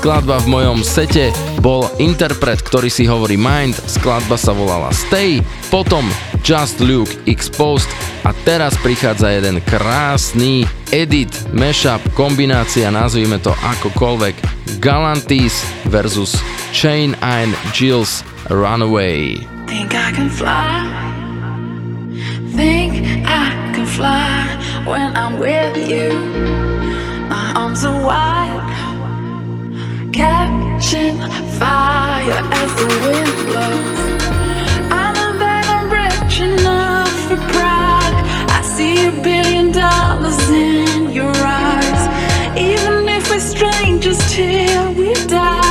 skladba v mojom sete bol interpret, ktorý si hovorí Mind, skladba sa volala Stay, potom Just Luke Exposed a teraz prichádza jeden krásny edit, mashup, kombinácia, nazvime to akokoľvek, Galantis versus Chain and Jill's Runaway. Think I can fly. Think I can fly When I'm with you. My arms are wide. catching fire as the wind blows. I'm a venom rich enough for pride. I see a billion dollars in your eyes. Even if we're strangers till we die.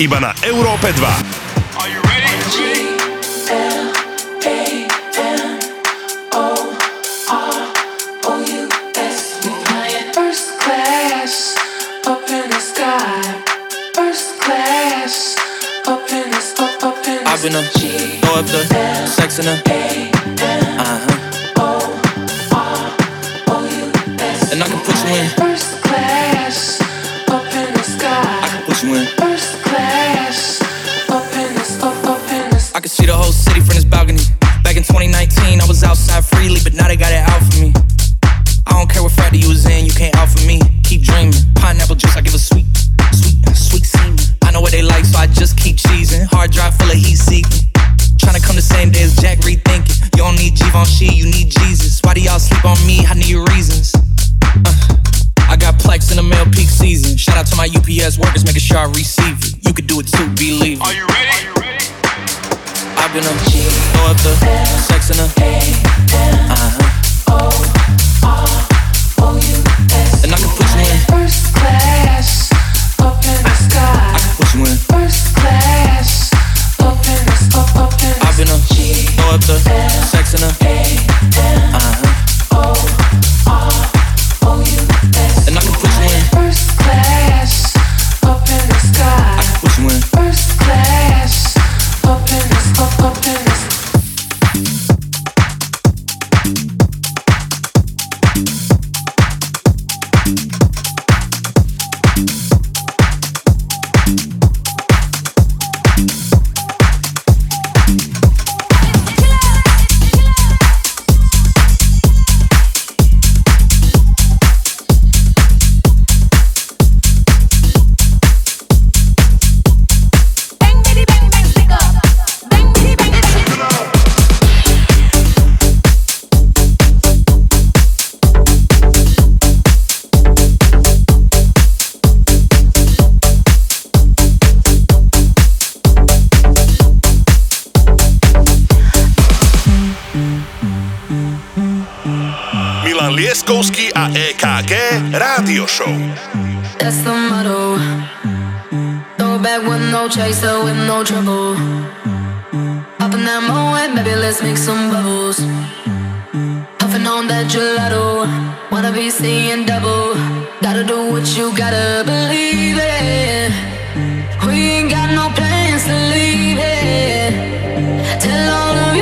Ибана. don't care what Friday you was in, you can't out for me. Keep dreaming. Pineapple juice, I give a sweet, sweet, sweet semen. I know what they like, so I just keep cheesing. Hard drive full of heat seeking. Tryna come the same day as Jack rethinking. You don't need Givenchy, you need Jesus. Why do y'all sleep on me? I need your reasons. Uh, I got plex in the mail peak season. Shout out to my UPS workers, making sure I receive it. You could do it too, believe it. Are you ready? Are you ready? I've been a G, throw up the sex in the uh huh. what the Leskovský a EKG Rádio Show. That's the motto. Throw back with no chaser, with no trouble. Up in that moment, baby, let's make some bubbles. Puffing on that gelato. Wanna be seeing double. Gotta do what you gotta believe in. We ain't got no plans to leave it. Tell all of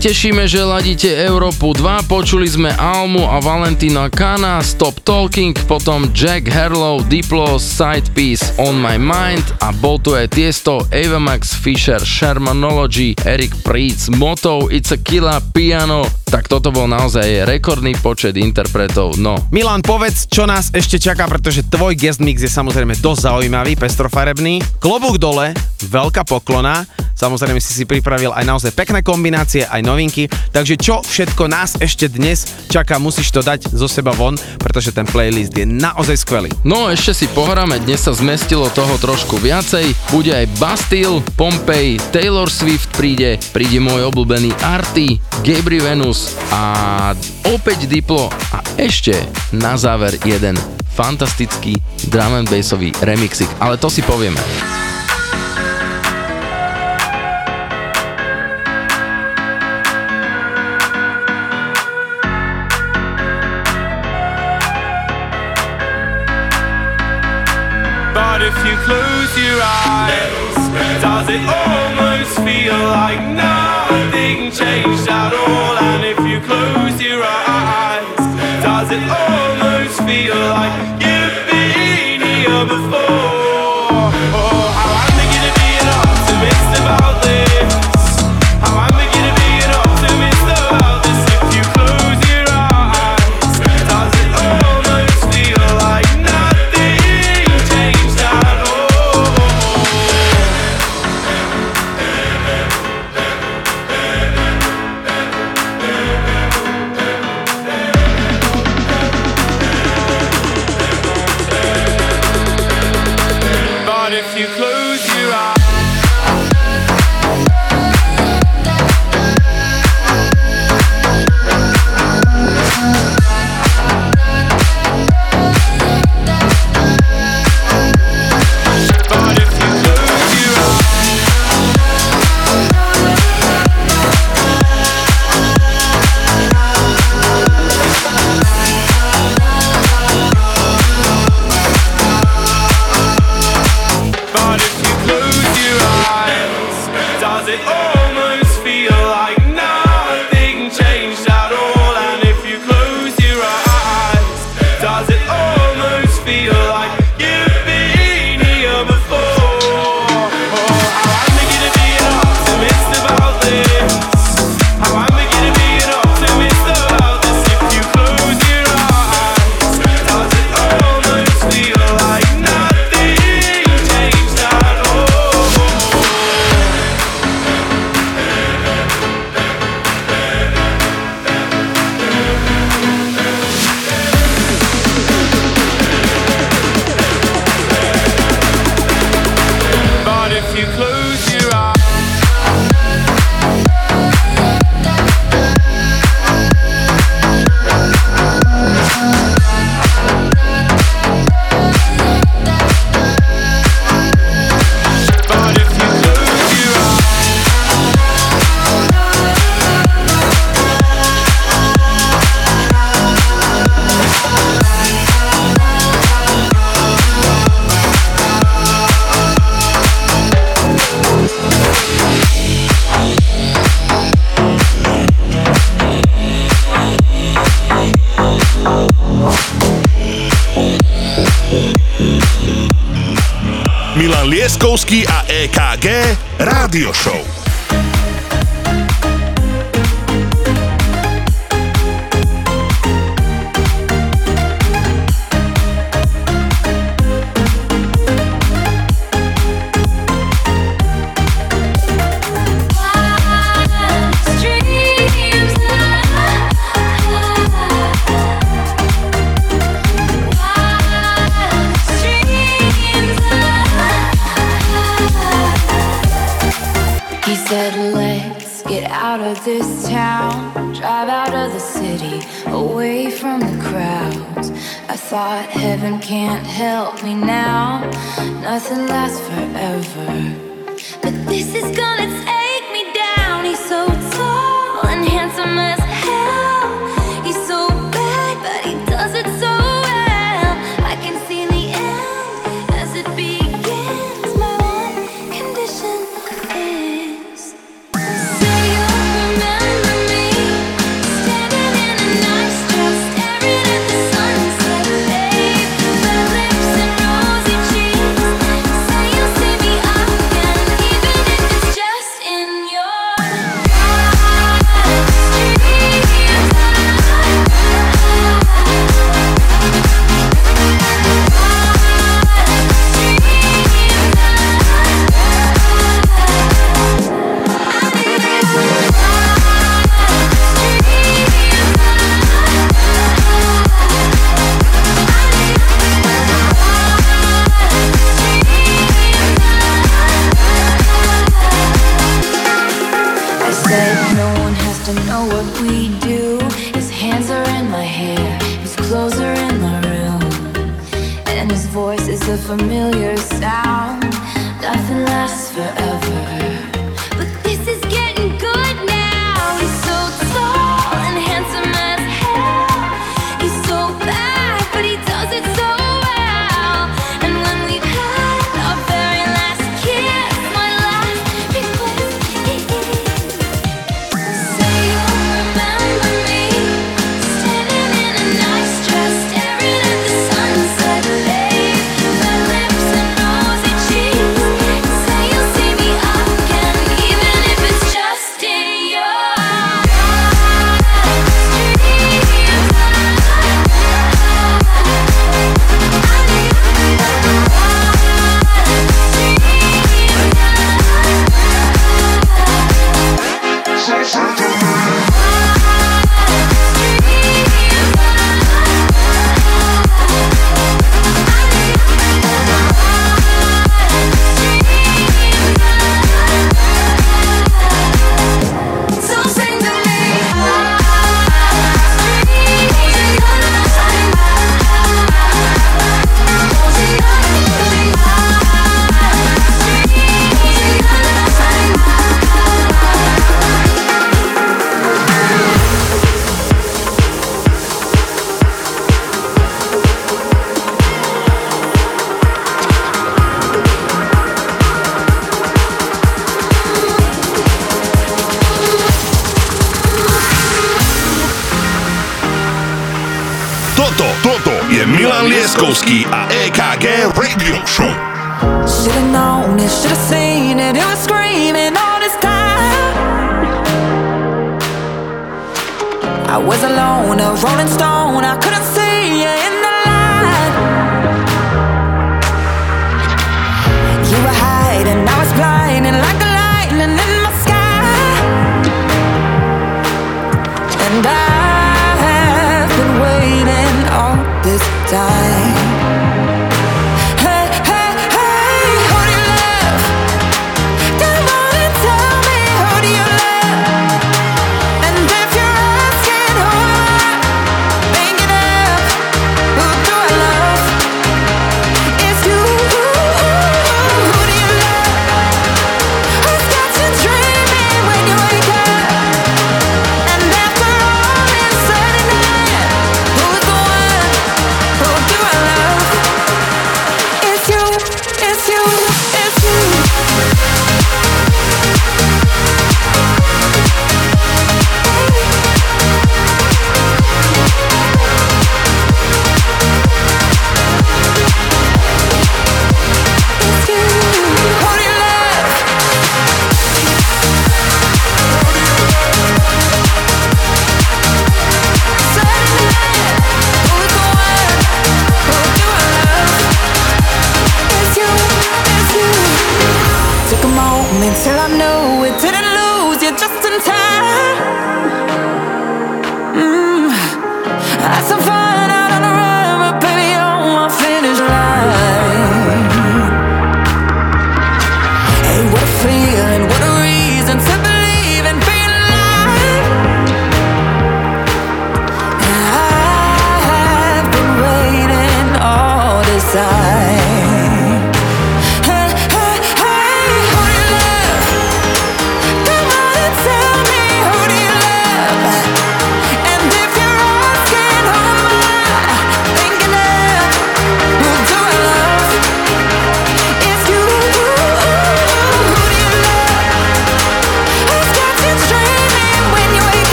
tešíme, že ladíte Európu 2, počuli sme Almu a Valentina Kana, Stop Talking, potom Jack Harlow, Diplo, Side Piece, On My Mind a bol tu aj Tiesto, Ava Max Fisher, Shermanology, Eric Preetz, Moto, It's a Killa, Piano, tak toto bol naozaj rekordný počet interpretov, no. Milan, povedz, čo nás ešte čaká, pretože tvoj guest mix je samozrejme dosť zaujímavý, pestrofarebný. Klobúk dole, veľká poklona, samozrejme si si pripravil aj naozaj pekné kombinácie, aj novinky, takže čo všetko nás ešte dnes čaká, musíš to dať zo seba von, pretože ten playlist je naozaj skvelý. No ešte si pohráme, dnes sa zmestilo toho trošku viacej, bude aj Bastille, Pompey, Taylor Swift príde, príde môj obľúbený Arty, Gabriel Venus a opäť Diplo. A ešte na záver jeden fantastický drum and bassový remixik, ale to si povieme. It almost feel like nothing changed at all? And if you close your eyes, does it almost Rádio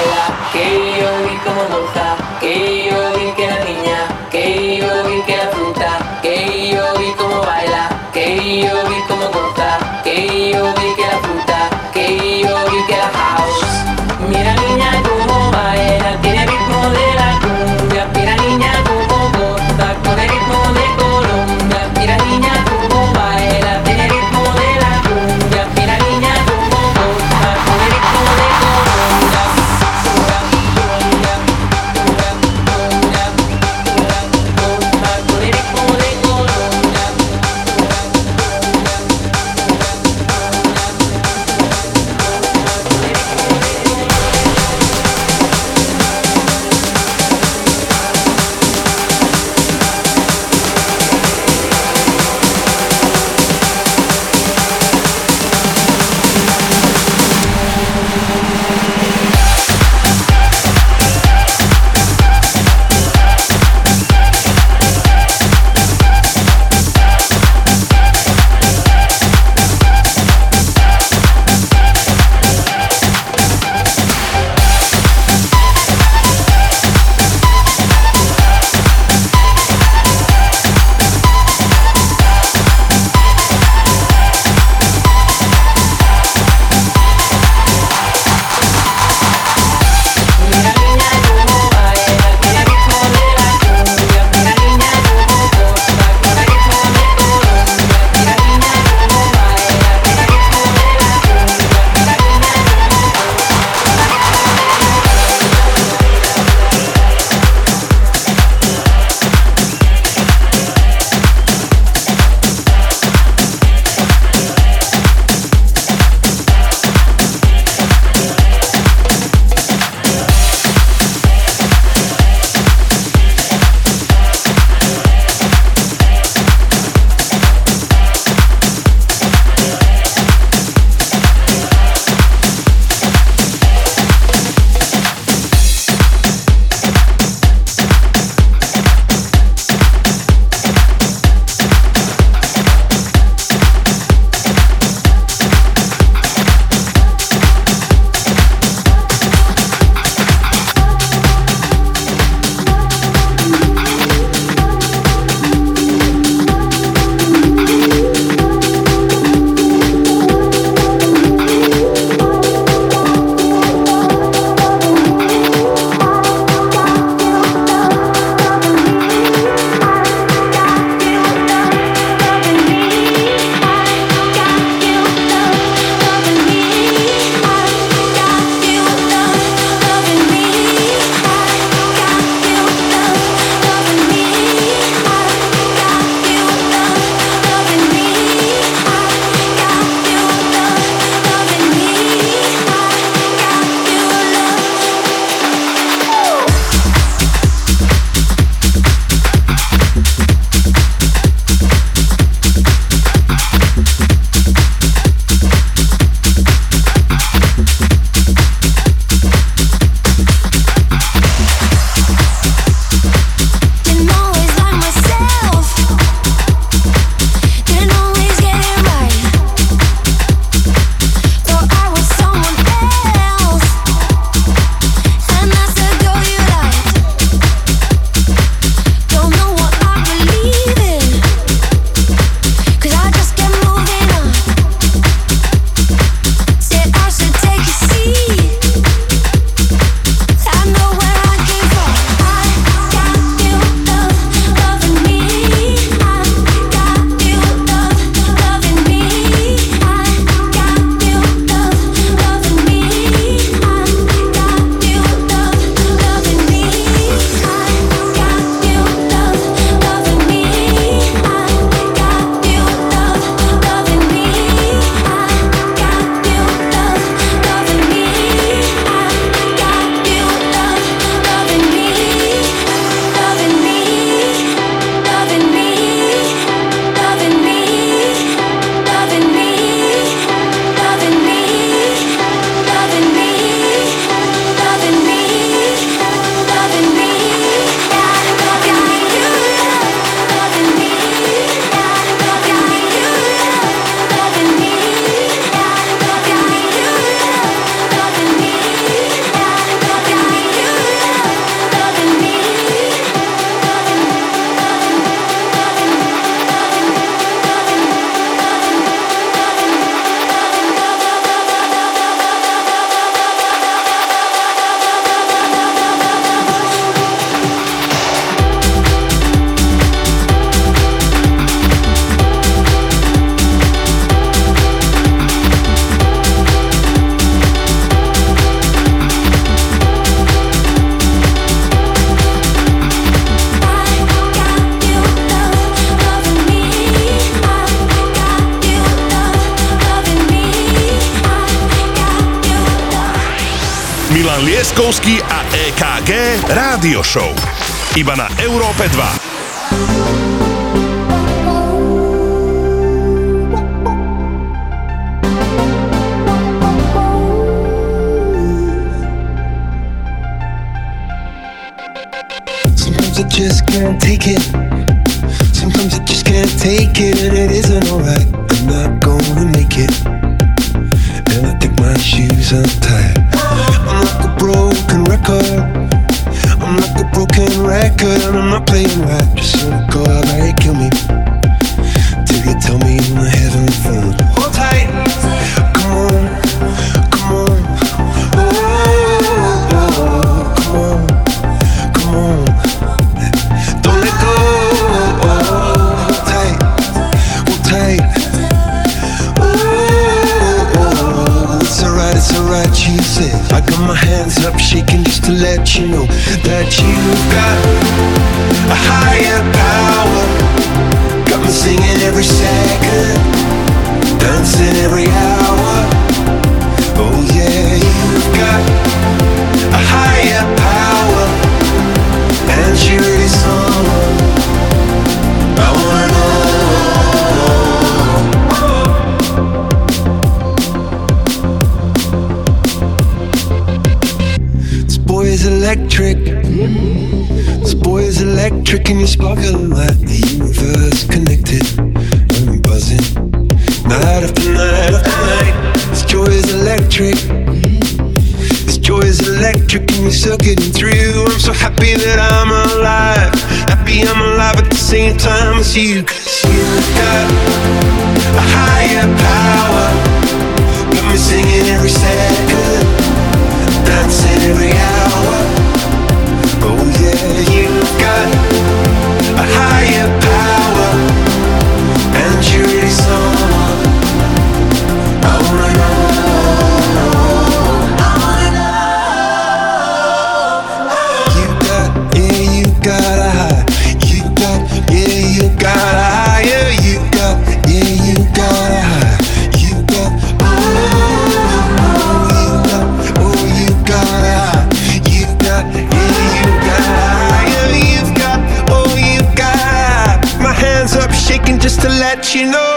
や形容に込むのさ形容 Lieskovský a EKG Rádio Show. Iba na Európe 2. Sometimes I just can't take it. Sometimes I just can't take it, and it isn't alright. I'm not gonna make it. And I think my shoes untied. I'm like a broken record, and I'm not playing right. Just wanna go out there and kill me. Till you tell me I'm having fun. Hold tight. Come on. Come on. Oh, oh, come on. Come on. Don't let go. Hold tight. Hold tight. Oh, oh, it's alright, it's alright, you said. I got my hands up, shaking to let you know that you've got a higher power. Got me singing every second, dancing every hour. Oh yeah, you've got a higher power, and she electric. This boy is electric, and you sparkle like the universe connected. I'm buzzing, night after night after night. This joy is electric. This joy is electric, and you're getting through. I'm so happy that I'm alive. Happy I'm alive at the same time as you. Cause you've got a higher power. Got me singing every second, dancing every hour side you know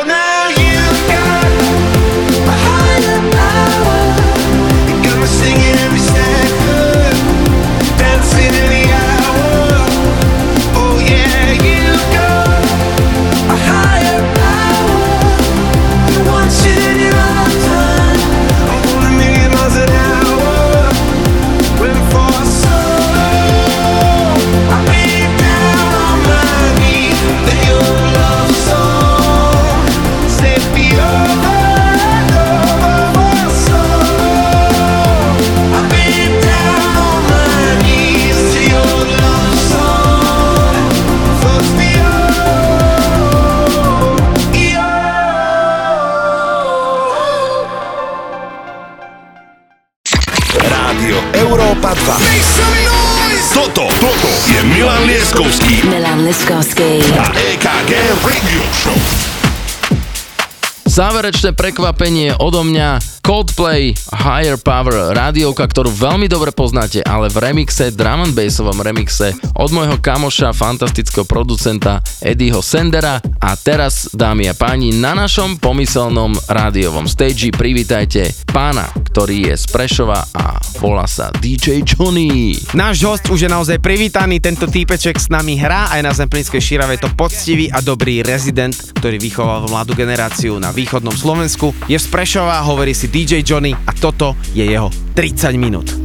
Záverečné prekvapenie odo mňa. Coldplay Higher Power, rádiovka, ktorú veľmi dobre poznáte, ale v remixe, drum and bassovom remixe od môjho kamoša, fantastického producenta Eddieho Sendera a teraz, dámy a páni, na našom pomyselnom rádiovom stage privítajte pána, ktorý je z Prešova a volá sa DJ Johnny. Náš host už je naozaj privítaný, tento týpeček s nami hrá aj na Zemplínskej Šírave, to poctivý a dobrý rezident, ktorý vychoval mladú generáciu na východnom Slovensku. Je z Prešova, hovorí si DJ Johnny a toto je jeho 30 minút.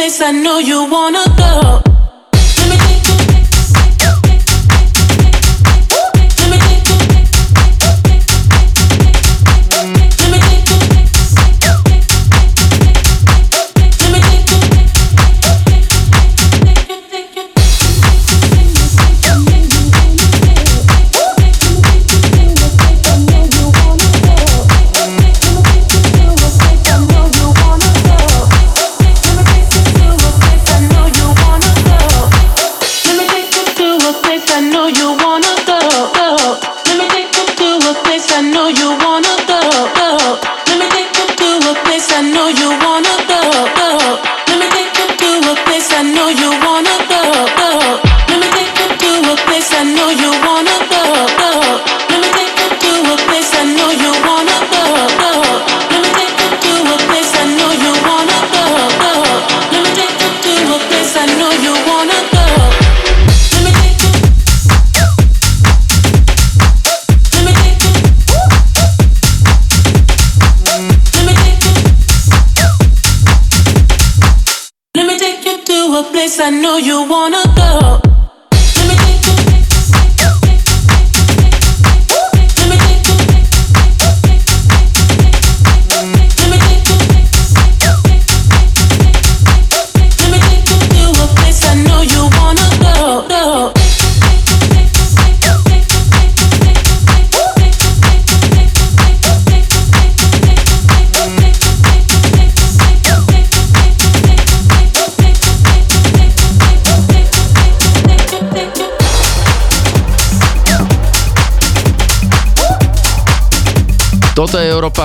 place I know you wanna go.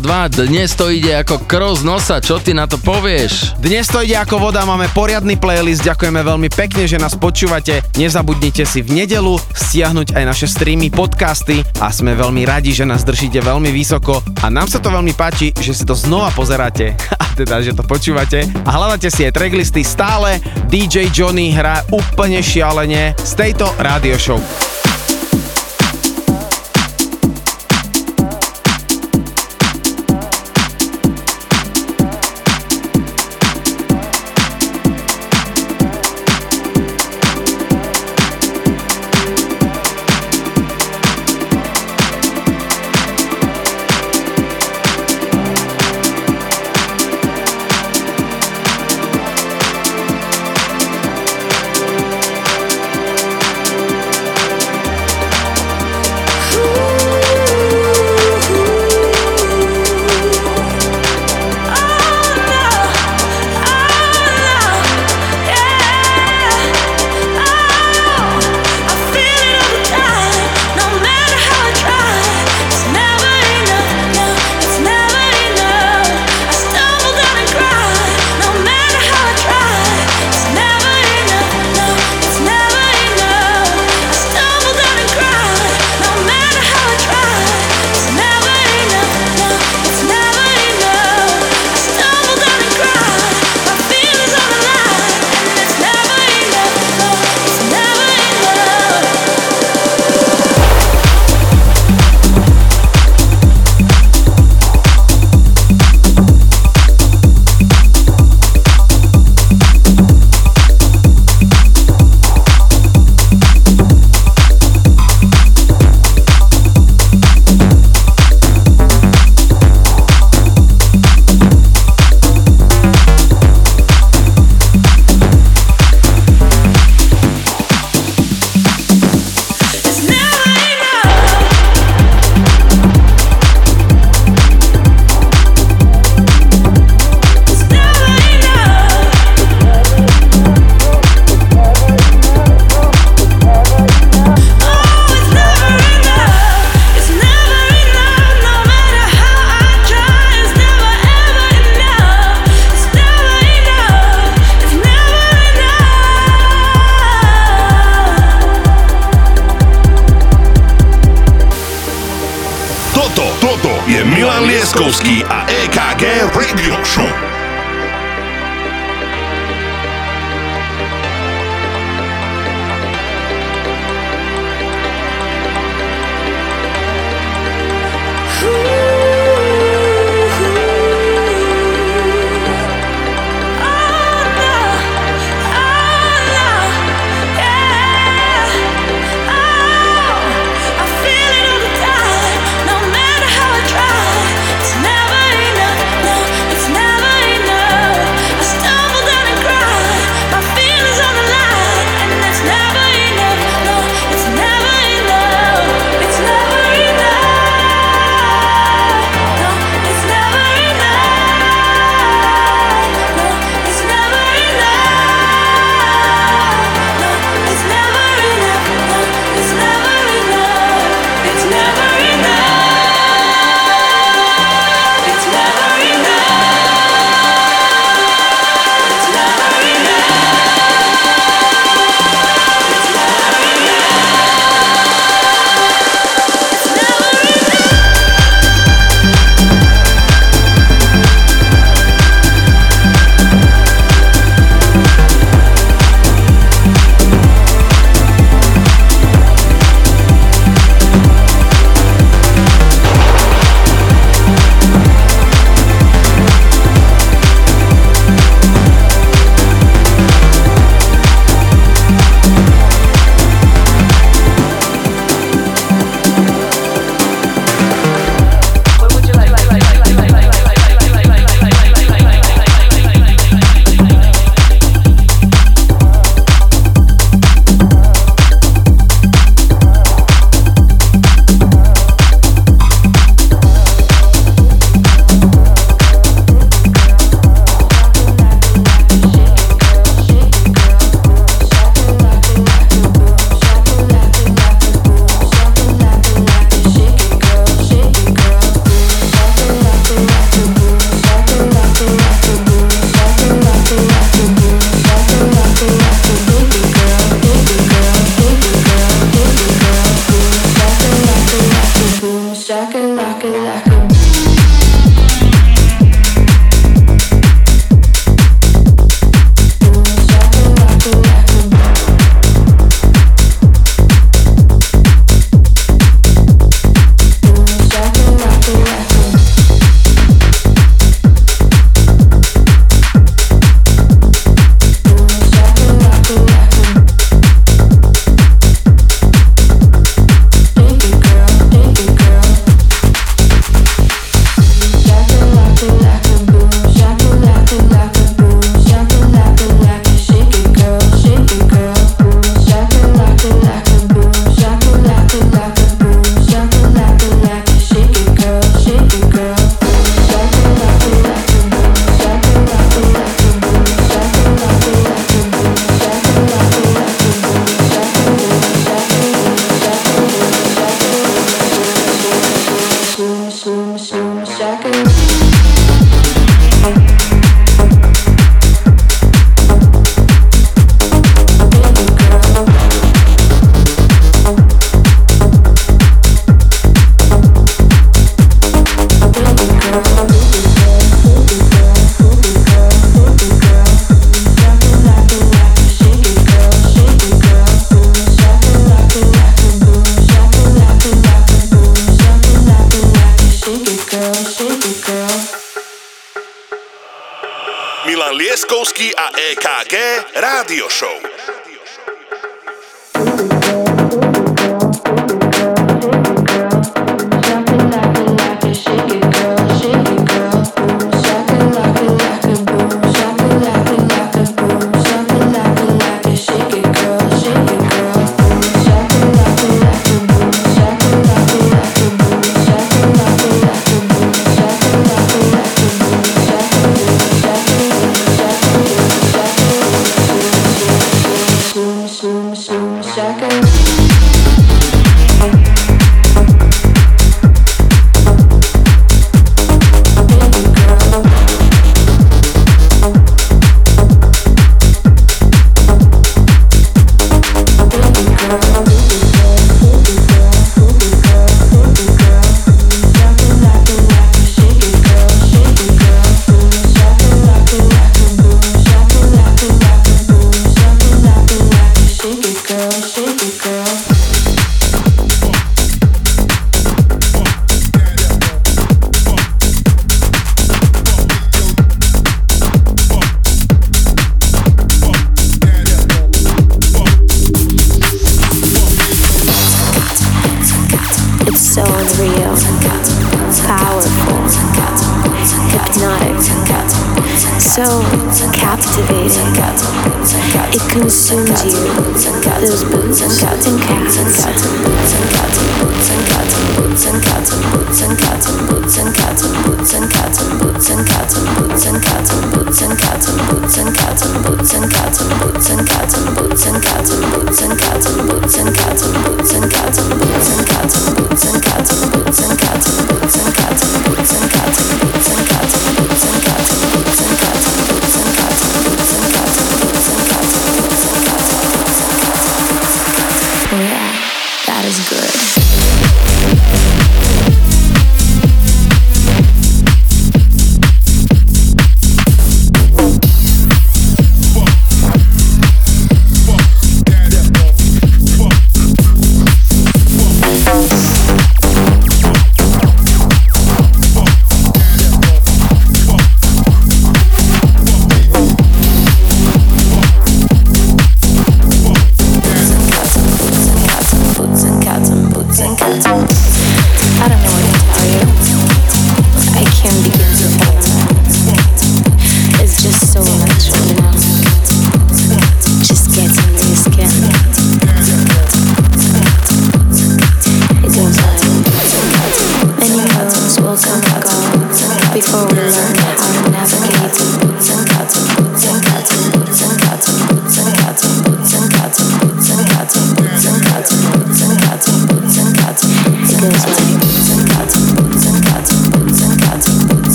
2, dnes to ide ako krov z nosa, čo ty na to povieš? Dnes to ide ako voda, máme poriadny playlist, ďakujeme veľmi pekne, že nás počúvate. Nezabudnite si v nedelu stiahnuť aj naše streamy, podcasty a sme veľmi radi, že nás držíte veľmi vysoko a nám sa to veľmi páči, že si to znova pozeráte teda, že to počúvate a hľadáte si aj tracklisty stále. DJ Johnny hrá úplne šialene z tejto rádio show.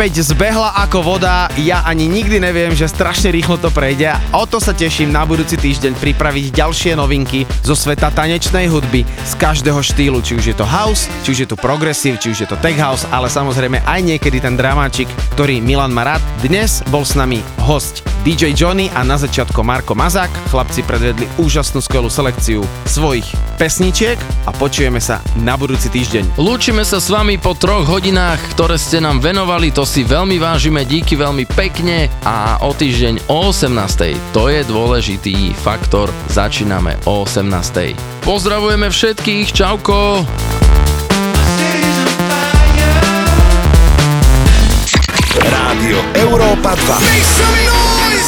35 zbehla ako voda, ja ani nikdy neviem, že strašne rýchlo to prejde a o to sa teším na budúci týždeň pripraviť ďalšie novinky zo sveta tanečnej hudby z každého štýlu, či už je to house, či už je to progressive, či už je to tech house, ale samozrejme aj niekedy ten dramáčik, ktorý Milan má rád. Dnes bol s nami host DJ Johnny a na začiatku Marko Mazák. Chlapci predvedli úžasnú skvelú selekciu svojich pesničiek a počujeme sa na budúci týždeň. Lúčime sa s vami po troch hodinách, ktoré ste nám venovali, to si veľmi vážime, díky veľmi pekne a o týždeň o 18. To je dôležitý faktor, začíname o 18. Pozdravujeme všetkých, čauko! Rádio Európa 2.